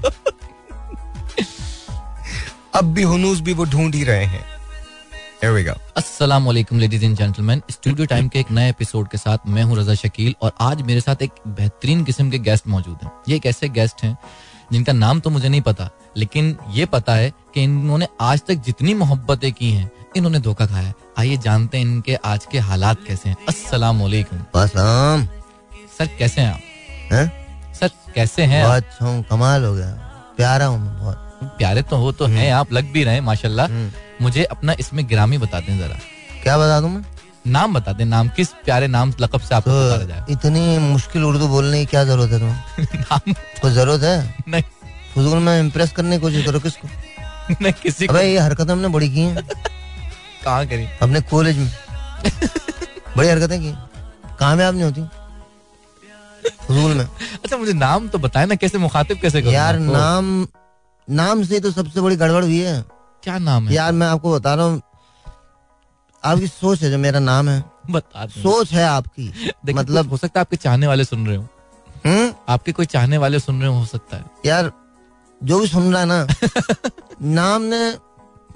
अब भी हुनूस भी वो ढूंढ ही रहे हैं। Here we go. अस्सलाम वालेकुम ladies and gentleman studio time के एक नए एपिसोड के साथ मैं हूँ रजा शकील और आज मेरे साथ एक बेहतरीन किस्म के गेस्ट मौजूद हैं। ये एक ऐसे गेस्ट हैं जिनका नाम तो मुझे नहीं पता लेकिन ये पता है कि इन्होंने आज तक जितनी मोहब्बतें की हैं इन्होंने धोखा खाया है। आइए जानते हैं इनके आज के हालात कैसे हैं। अस्सलाम वालेकुम। सर कैसे हैं आप? हैं? सर कैसे हैं बहुत अच्छा हूँ कमाल हो गया। प्यारा हूँ बहुत। प्यारे तो हो तो हैं आप लग भी रहे हैं माशाल्लाह। हम्म। मुझे अपना इसमें ग्रामी बता दें जरा। क्या बता दूँ मैं? नाम बता दें नाम किस प्यारे नाम लकब से आपको पुकारा जाए। तो इतनी मुश्किल उर्दू बोलने की क्या ज़रूरत है तुम्हें? नाम? कोई ज़रूरत है? नहीं। फजूल में इम्प्रेस करने की कोशिश करो किसको? नहीं किसी अबे ये हरकत हमने बड़ी की हैं। कहाँ करी? अपने कॉलेज में। बड़ी हरकतें की। कामयाब नहीं होती? फजूल में। अच्छा मुझे नाम तो बताए ना कैसे मुखातिब कैसे करूँ? यार नाम नाम से तो सबसे बड़ी गड़बड़ हुई है। क्या नाम है? यार मैं आपको बता रहा हूँ आपकी सोच है जो मेरा नाम है। बता सोच है आपकी। मतलब हो सकता है आपके चाहने वाले सुन रहे हो। हम्म? आपके कोई चाहने वाले सुन रहे हो सकता है। यार जो भी सुन रहा है ना नाम ने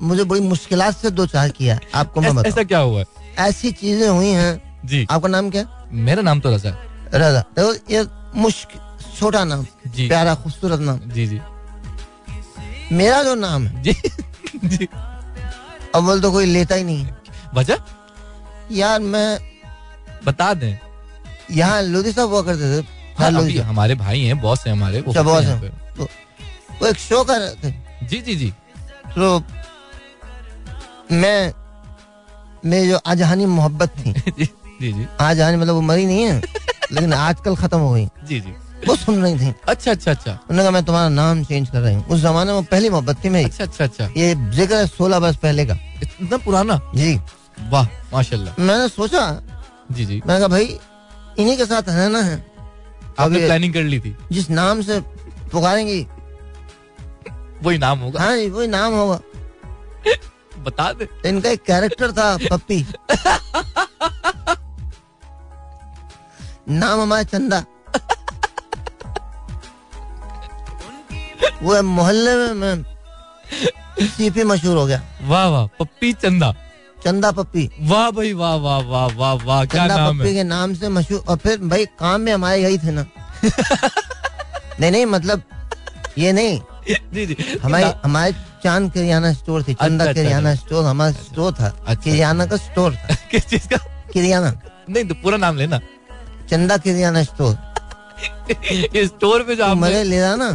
मुझे बड़ी मुश्किल से दो चार किया। आपको मैं ऐसा, क्या हुआ? ऐसी चीज़ें हुई हैं। जी। आपका नाम क्या? मेरा नाम तो रजा। रजा। देखो ये मुश्किल छोटा नाम। जी। प्यारा खूबसूरत नाम। जी जी। मेरा जो नाम है। जी। जी। अव्वल तो कोई लेता ही नहीं। वजह? यार मैं बता दें। यहाँ लोधी साहब हुआ करते थे। हाँ, अभी हमारे भाई हैं बॉस हैं हमारे वो अच्छा, बॉस हैं। वो एक शो कर रहे थे। जी जी जी। तो मैं मेरी जो आजहानी मोहब्बत थी। जी जी आजहानी मतलब वो मरी नहीं है लेकिन आजकल खत्म हो गई। जी जी। वो सुन रही थी। अच्छा अच्छा अच्छा। उन्होंने कहा मैं तुम्हारा नाम चेंज कर रही हूँ। उस जमाने में पहली मोहब्बत थी मेरी। अच्छा अच्छा अच्छा। ये ज़िक्र है सोलह बरस पहले का। इतना पुराना? जी। वाह माशाल्लाह। मैंने सोचा जी जी। मैंने कहा भाई इन्हीं के साथ रहना है। आपने प्लानिंग कर ली थी। जिस नाम से पुकारेंगी। वही नाम होगा। हाँ जी वही नाम होगा। बता दे। इनका एक कैरेक्टर था पप्पी। नाम हमारा चंदा। वो मोहल्ले में सीपी मशहूर हो गया। वाह वाह पप्पी चंदा। चंदा पप्पी। वाह भाई वाह वाह वाह वाह वाह क्या नाम पप्पी है। के नाम से मशहूर और फिर भाई काम में हमारे यही थे ना। नहीं नहीं मतलब ये नहीं। जी जी। हमारे हमारे चाँद किरियाना स्टोर थी चंदा अच्छा, अच्छा, किरियाना स्टोर हमारा स्टोर था अच्छा। किरियाना का स्टोर था। किस चीज़ का? किरियाना। नहीं तो पूरा नाम लेना। चंदा किरियाना स्टोर। स्टोर पे जो मज़े ले रहा ना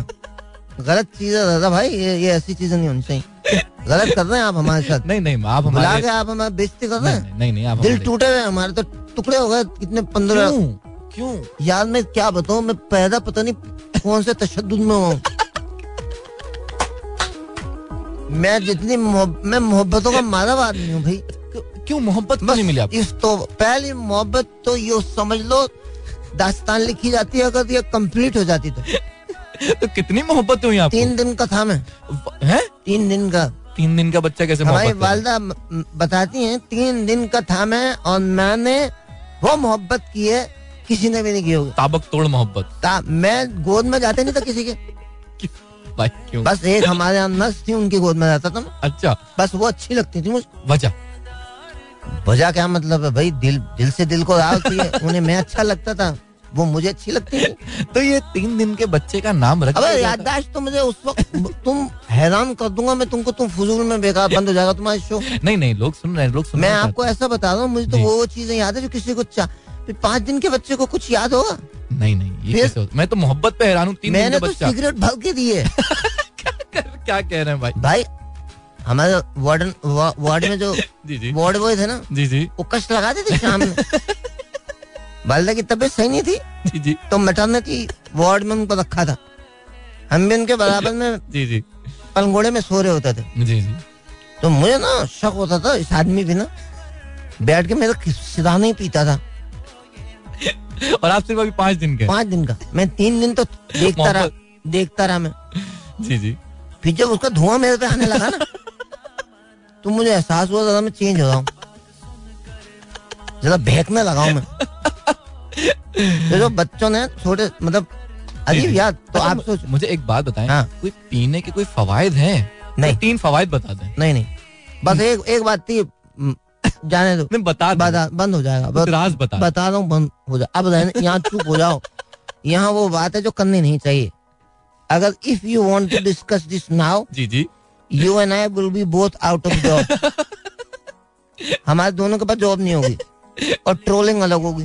गलत चीज़ है दादा भाई ये ये ऐसी चीज़ें नहीं होनी चाहिए। गलत कर रहे हैं आप हमारे साथ। नहीं नहीं आप बुला हमारे के आप हमारी बेइज्जती कर रहे हैं। नहीं नहीं आप दिल टूटे हुए हमारे तो टुकड़े हो गए कितने पंद्रह क्यों? यार मैं क्या बताऊँ मैं पैदा पता नहीं कौन से तशद में हूँ। मैं जितनी मैं मोहब्बतों का मारा आदमी हूँ भाई। क्यों- मोहब्बत नहीं मिली आपको? इस तो पहली मोहब्बत तो ये समझ लो दास्तान लिखी जाती है अगर ये कंप्लीट हो जाती तो। तो कितनी मोहब्बत हुई आपको? तीन दिन का था मैं। है? तीन दिन का। तीन दिन का बच्चा कैसे हमारी वालदा बताती हैं तीन दिन का था मैं और मैंने वो मोहब्बत की है किसी ने भी नहीं की होगी। ताबक तोड़ मोहब्बत। ता- मैं गोद में जाते नहीं था किसी के? भाई क्यों? बस एक हमारे यहाँ नर्स थी उनकी गोद में जाता था मैं। अच्छा। बस वो अच्छी लगती थी मुझे। वजह? वजह क्या मतलब है भाई? दिल दिल से दिल को राह होती है उन्हें मैं अच्छा लगता था वो मुझे अच्छी लगती थी। तो ये तीन दिन के बच्चे का नाम रख अबे याददाश्त तो मुझे उस वक्त तुम हैरान कर दूँगा मैं तुमको तुम फजूल में बेकार बंद हो जाएगा तुम्हारा शो। नहीं नहीं लोग सुन रहे हैं लोग सुन मैं आपको ऐसा बता रहा हूँ मुझे तो वो चीज़ें याद है जो किसी को पाँच दिन के बच्चे को कुछ याद होगा? नहीं नहीं ये कैसे होता मैं तो मोहब्बत पे हैरान हूँ तीन मैंने तो सिगरेट भर के दिए। क्या कह रहे हैं भाई? भाई हमारे वार्डन वार्ड में जो वार्ड बॉय थे ना जी जी। वो कष्ट लगाते थे शाम में। वालदा की तबीयत सही नहीं थी जी जी। तो मेटर्निटी वार्ड में उनको रखा था। हम भी उनके बराबर में जी जी। पलंगोड़े में सो रहे होते थे। जी जी। तो मुझे ना शक होता था इस आदमी भी ना बैठ के मेरा सिरा नहीं पीता था। और आप सिर्फ़ अभी पाँच दिन के पाँच दिन का? मैं तीन दिन तो देखता रहा देखता रहा मैं। जी जी। फिर जब उसका धुआँ मेरे पे आने लगा ना तो मुझे एहसास हुआ दादा मैं चेंज हो रहा हूँ। जरा बहकने लगा हूँ मैं। तो जो बच्चों ने छोटे मतलब अजीब याद तो अच्छा, आप सोच मुझे एक बात बताएँ। हाँ। कोई पीने के कोई फवायद हैं? नहीं। तो तीन फवायद बता दें। नहीं नहीं। बस एक एक बात थी जाने दो। नहीं बता बता बंद हो जाएगा। बस राज बता बता रहा हूँ बंद हो जाए अब यहाँ चुप हो जाओ। यहाँ वो बात है जो करनी नहीं चाहिए। अगर if you want to discuss this now ji ji. You and I will be both out of job हमारे दोनों के पास जॉब नहीं होगी। और ट्रोलिंग अलग होगी।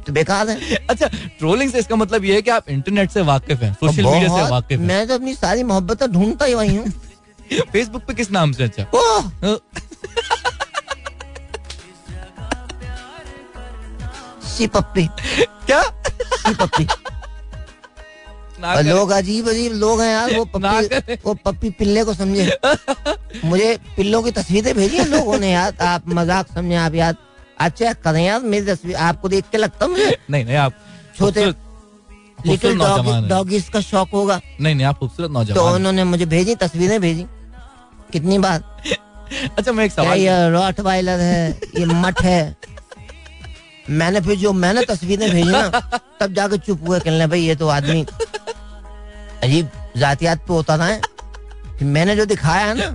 तो बेकार है। अच्छा ट्रोलिंग से इसका मतलब ये है कि आप इंटरनेट से वाकिफ हैं सोशल मीडिया से वाकिफ हैं। मैं तो अपनी सारी मोहब्बतें ढूंढता ही वही हूँ। फेसबुक पे किस नाम से? अच्छा। सी पप्पी क्या? पप्पी। लोग अजीब अजीब लोग हैं यार वो पप्पी वो पप्पी पिल्ले को समझे। मुझे पिल्लों की तस्वीरें भेजी हैं लोगों ने यार आप मज़ाक समझे आप यार। अच्छा करें यार मेरी तस्वीर आपको देख के लगता मुझे? नहीं नहीं आप छोटे लिटिल डॉगीज का शौक होगा। नहीं नहीं आप खूबसूरत तो नौजवान हैं। उन्होंने मुझे भेजी तस्वीरें भेजी। कितनी बार अच्छा मैं एक सवाल ये रॉट वाइलर है? ये मठ है? मैंने फिर जो मैंने तस्वीरें भेजी ना तब जाके चुप हुए कहने भाई ये तो आदमी अजीब जातियात पे होता है? मैंने जो दिखाया है ना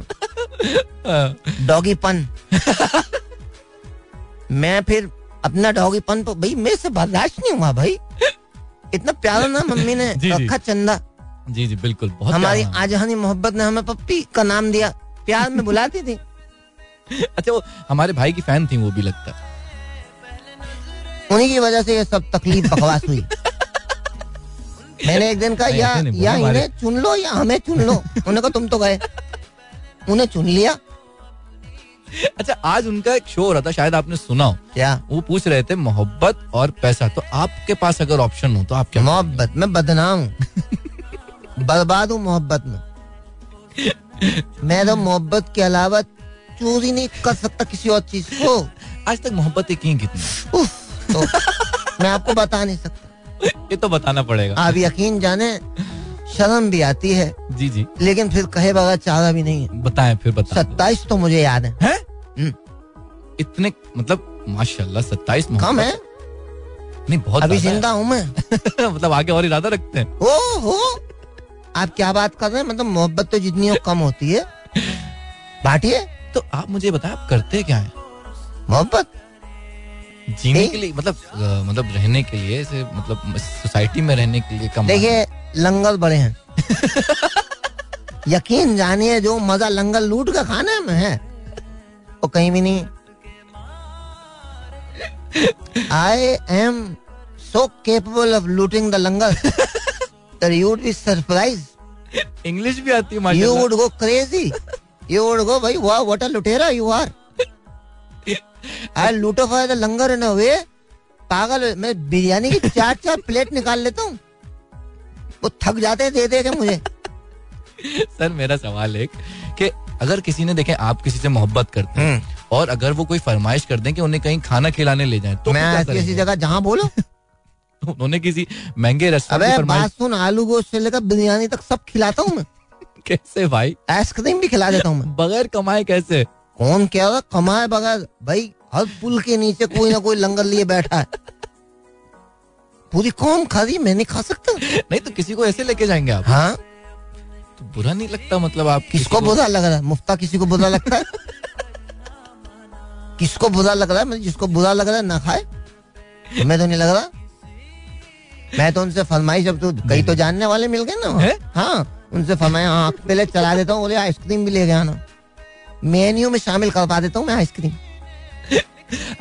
हाँ, डॉगी पन मैं फिर अपना डॉगी पन तो भाई मेरे से बर्दाश्त नहीं हुआ भाई। इतना प्यारा ना मम्मी ने। रखा चंदा। जी जी बिल्कुल बहुत हमारी। आजहानी मोहब्बत ने हमें पप्पी का नाम दिया। प्यार में बुलाती थी। अच्छा वो हमारे भाई की फ़ैन थी वो भी लगता। उन्हीं की वजह से ये सब तकलीफ़ बकवास हुई। मैंने एक दिन कहा या या इन्हें चुन लो या हमें चुन लो। उन्होंने कहा तुम तो गए। उन्हें चुन लिया। अच्छा आज उनका एक शो हो रहा था शायद आपने सुना हो। क्या? वो पूछ रहे थे मोहब्बत और पैसा। तो आपके पास अगर ऑप्शन हो तो आप क्या मोहब्बत में बदनाम बर्बाद हूँ मोहब्बत में। मैं तो मोहब्बत के अलावा चोरी नहीं कर सकता किसी और चीज़ को। आज तक मोहब्बतें की कितनी? तो मैं आपको बता नहीं सकता। ये तो बताना पड़ेगा। आप यकीन जाने शर्म भी आती है जी जी। लेकिन फिर कहे बगैर चारा भी नहीं है। बताएँ फिर बताएँ। सत्ताईस तो मुझे याद है। हैं? हम्म। इतने मतलब माशाल्लाह सत्ताईस कम है। नहीं बहुत अभी ज़िंदा हूँ मैं। मतलब आगे और इरादा रखते हैं। ओ हो आप क्या बात कर रहे हैं? मतलब मोहब्बत तो जितनी हो कम होती है। बाटिए। तो आप मुझे बताएँ आप करते क्या है? मोहब्बत? जीने। के लिए मतलब मतलब रहने के लिए ऐसे मतलब सोसाइटी में रहने के लिए कम देखिए लंगर बड़े हैं। यकीन जानिए जो मज़ा लंगर लूट का खाने में है वो कहीं भी नहीं। I am so capable of looting the langar. That you would be surprised. English भी आती है you माशाल्लाह would go crazy. You would go भाई वाह what a लुटेरा you are. I लूटोफाई the langar in a way पागल मैं बिरयानी की चार चार प्लेट निकाल लेता हूँ। वो थक जाते हैं दे दे के मुझे। सर मेरा सवाल है कि अगर किसी ने देखे आप किसी से मोहब्बत करते हैं और अगर वो कोई फरमाइश कर दें कि उन्हें कहीं खाना खिलाने ले जाए तो मैं ऐसी जगह जहाँ बोलो। उन्होंने किसी महँगे रेस्टोरेंट बात सुन आलू गोश्त से लेकर बिरयानी तक सब खिलाता हूँ मैं। कैसे भाई? आइसक्रीम भी खिला देता हूँ मैं। बगैर कमाए कैसे? कौन कह रहा कमाए बगैर? भाई हर पुल के नीचे कोई ना कोई लंगर लिए बैठा है। पूरी कौम खा रही मैं नहीं खा सकता। नहीं तो किसी को ऐसे लेके जाएँगे आप? हाँ। तो बुरा नहीं लगता मतलब आप किसको बुरा लग रहा है? मुफ्ता किसी को बुरा लगता है? किसको बुरा लग रहा है? मतलब जिसको बुरा लग रहा है ना खाए। तुम्हें तो नहीं लग रहा। मैं तो उनसे फरमाइश अब तो कई तो जानने वाले मिल गए ना। हाँ? उनसे फरमाया हाँ पहले चला देता हूँ बोले आइसक्रीम भी ले गया ना। मेन्यू में शामिल करवा देता हूँ मैं आइसक्रीम।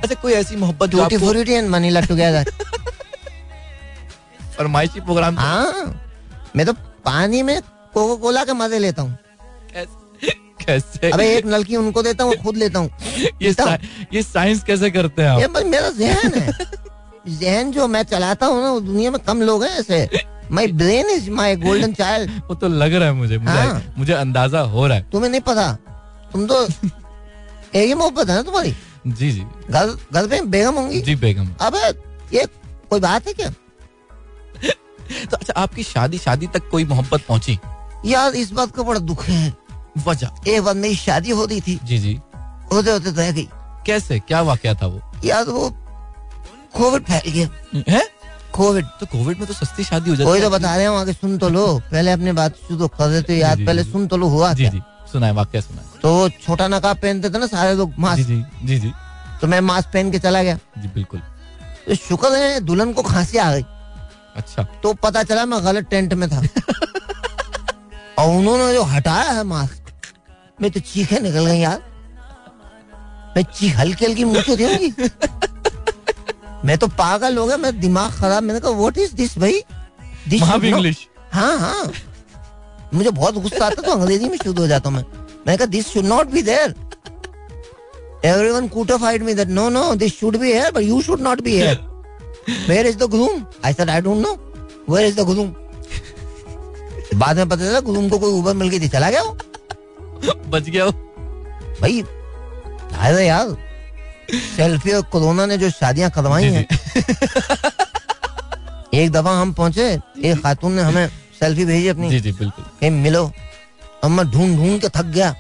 अच्छा कोई ऐसी मोहब्बत ट्यूटी आपको फ्रूटी एंड वनीला टुगेदर फरमाइशी प्रोग्राम हाँ मैं तो पानी में कोको कोला के मज़े लेता हूँ। कैसे? अबे एक नलकी उनको देता हूँ खुद लेता हूँ। ये ये साइंस कैसे करते हैं ये आप बस मेरा जहन है। जहन जो मैं चलाता हूँ ना वो दुनिया में कम लोग हैं ऐसे। My brain is my golden child वो तो लग रहा है मुझे मुझे हाँ। मुझे अंदाज़ा हो रहा है। तुम्हें नहीं पता? तुम तो एक ही मोहब्बत है ना तुम्हारी? जी जी। घर घर पे बेगम होंगी? जी बेगम। अबे ये कोई बात है क्या? तो अच्छा आपकी शादी शादी तक कोई मोहब्बत पहुँची? यार इस बात का बड़ा दुख है। वजह? एक बार मेरी शादी हो रही थी। जी जी। होते होते रह गई। कैसे? क्या वाक्य था वो? यार वो कोविड फैल गया। है? कोविड। तो कोविड में तो सस्ती शादी हो जाती कोई तो बता रहे हो आगे सुन तो लो। पहले अपने बात शुरू कर देते हो यार पहले सुन तो लो हुआ जी जी सुना है वाकया सुना तो वो छोटा नकाब पहनते थे ना सारे लोग मास्क। जी जी जी तो मैं मास्क पहन के चला गया। जी बिल्कुल। तो शुक्र है दुल्हन को खांसी आ गई। अच्छा। तो पता चला मैं गलत टेंट में था। और उन्होंने जो हटाया है मास्क मैं तो चीखे निकल गई यार। मैं चीख हल्की हल्की मुँह से होंगी। मैं तो पागल हो गया मैं दिमाग खराब मैंने कहा व्हाट इज़ दिस भाई? Not- इंग्लिश हाँ हाँ। मुझे बहुत गुस्सा आता तो अंग्रेज़ी में शुरू हो जाता हूँ मैं। मैंने कहा this should not be there everyone कूटाफाइड me that no no this should be here but you should not be here where is the groom I said I don't know where is the groom बाद में पता चला groom को कोई Uber मिल गई थी। चला गया वो। बच गया वो। भाई यार। सेल्फी और कोरोना ने जो शादियाँ करवाई हैं। एक दफ़ा हम पहुँचे एक खातून ने हमें सेल्फी भेजी अपनी। जी जी बिल्कुल। कहीं मिलो। अब मैं ढूंढ ढूंढ के थक गया।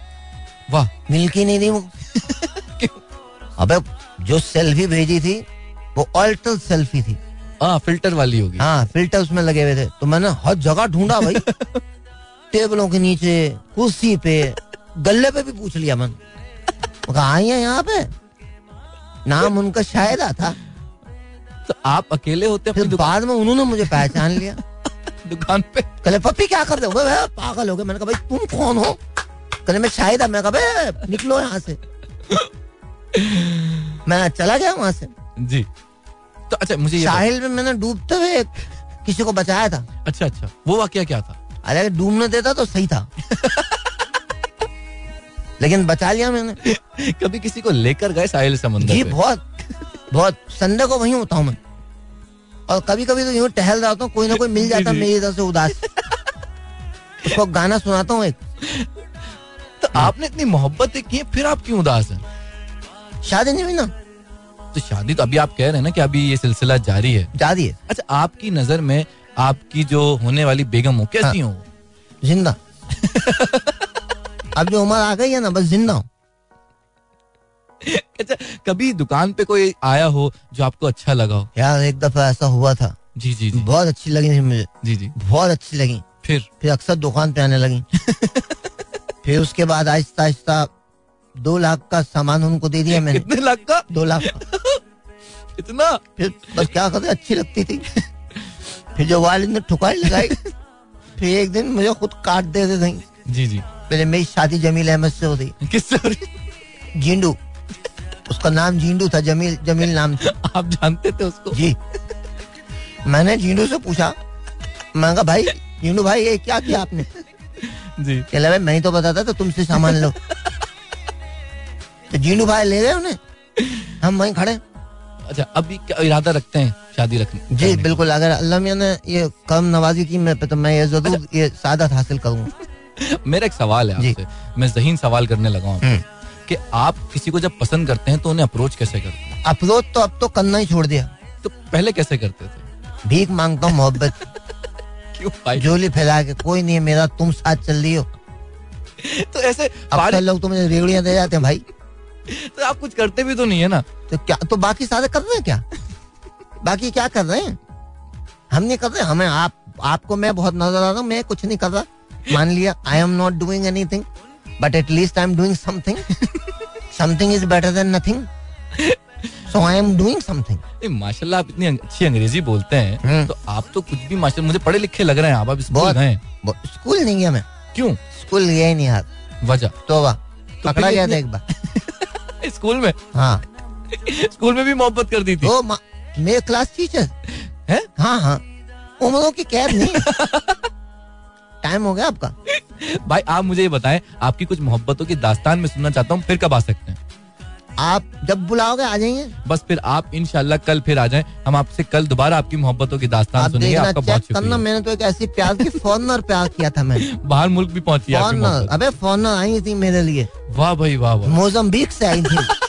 वाह। मिल की नहीं रही वो अबे जो सेल्फी भेजी थी वो अल्टर सेल्फी थी। हाँ फ़िल्टर वाली होगी। हाँ फ़िल्टर उसमें लगे हुए थे। तो मैंने हर जगह ढूंढा भाई। टेबलों के नीचे कुर्सी पे गले पे भी पूछ लिया मैंने। आई है यहाँ पे? नाम उनका शायदा था तो आप अकेले होते फिर बाद में उन्होंने मुझे पहचान लिया। दुकान पे। कहले पप्पी क्या कर रहे हो? पागल हो गए मैंने कहा भाई तुम कौन हो? कहले मैं शाहिदा मैं कहा "बे, निकलो यहाँ से। मैं चला गया वहाँ से। जी। तो अच्छा मुझे ये साहिल में मैंने डूबते हुए किसी को बचाया था। अच्छा अच्छा। वो वाक्य क्या था? अरे डूबने देता तो सही था। लेकिन बचा लिया मैंने कभी किसी को लेकर गए साहिल समंदर जी बहुत बहुत संडे को वहीं होता हूँ मैं। और कभी कभी तो यूँ टहल रहा होता हूँ कोई ना कोई मिल जाता है। मेरी तरफ़ से उदास। उसको गाना सुनाता हूँ एक। तो आपने इतनी मोहब्बत की फिर आप क्यों उदास हैं? शादी नहीं हुई ना? तो शादी तो अभी आप कह रहे हैं ना कि अभी ये सिलसिला जारी है। जादी है। अच्छा आपकी नज़र में आपकी जो होने वाली बेगम हो कैसी हाँ। हो ज़िंदा। अब जो उम्र आ गई है ना बस ज़िंदा हूँ। अच्छा कभी दुकान पे कोई आया हो जो आपको अच्छा लगा हो? यार एक दफ़ा ऐसा हुआ था। जी जी जी। बहुत अच्छी लगी थी मुझे। जी जी। बहुत अच्छी लगी। फिर? फिर अक्सर दुकान पे आने लगी। फिर उसके बाद आहिस्ता आहिस्ता दो लाख का सामान उनको दे दिया मैंने। कितने लाख का? दो लाख का। इतना? फिर बस क्या करते अच्छी लगती थी। फिर जो वालिद ने ठुकाई लगाई फिर एक दिन मुझे खुद काट दे थे। जी जी। पहले मेरी शादी जमील अहमद से हो रही? किससे उसका नाम जिंडू था जमील जमील नाम था। आप जानते थे उसको? जी। मैंने जिंडू से पूछा। मैं कहा भाई जिंडू भाई ये क्या किया आपने? जी। कहला भाई मैं ही तो बताता तो तुमसे सामान लो। तो जिंडू भाई ले गए उन्हें। हम वहीं खड़े। अच्छा अभी क्या इरादा रखते हैं शादी रखने? जी बिल्कुल। अगर अल्लाह मियाँ ने ये कम नवाजी की मैं तो मैं ये ज़रूर ये सादत हासिल करूँगा। मेरा एक सवाल है आपसे। मैं जहीन सवाल करने लगा हूँ हम्म। कि आप किसी को जब पसंद करते हैं तो उन्हें अप्रोच कैसे करते हैं? अप्रोच तो अब तो करना ही छोड़ दिया। तो पहले कैसे करते थे? भीख माँगता हूँ मोहब्बत। क्यों भाई? झोली फैला के कोई नहीं है मेरा तुम साथ चल रही हो। तो ऐसे अब बारिश- लोग तो मुझे रेवड़ियाँ दे जाते हैं भाई। तो आप कुछ करते भी तो नहीं है ना? तो क्या तो बाकी सारे कर रहे हैं क्या? बाकी क्या कर रहे हैं? हम नहीं कर रहे हमें आप आपको मैं बहुत नज़र आ रहा हूँ मैं कुछ नहीं कर रहा। मान लिया I am not doing anything but at least I am doing something something is better than nothing so I am doing something माशाल्लाह आप इतनी अच्छी अंग्रेज़ी बोलते हैं हम्म। तो आप तो कुछ भी माशा मुझे पढ़े लिखे लग रहे हैं आप अब स्कूल गए। हैं। स्कूल नहीं गया मैं। क्यों? स्कूल गया ही नहीं यार वजह? तोबा तो पकड़ा गया था एक बार। स्कूल में? हाँ। स्कूल में भी मोहब्बत कर दी थी। ओ मा- मेरे क्लास टीचर। हैं? हाँ हाँ। उम्रों की कैद नहीं। टाइम हो गया आपका? भाई आप मुझे ये बताएँ आपकी कुछ मोहब्बतों की दास्तान में सुनना चाहता हूँ फिर कब आ सकते हैं? आप जब बुलाओगे आ जाएँगे? बस फिर आप इंशाल्लाह कल फिर आ जाएँ हम आपसे कल दोबारा आपकी मोहब्बतों की दास्तान आप सुनेंगे आपका बहुत करना मैंने तो एक ऐसी प्यार की फॉरनर प्यार किया था मैंने बाहर मुल्क भी पहुँची फॉरनर अबे फॉरनर आई थी मेरे लिए। वाह भाई वाह वाह। मोजम्बिक से आई थी।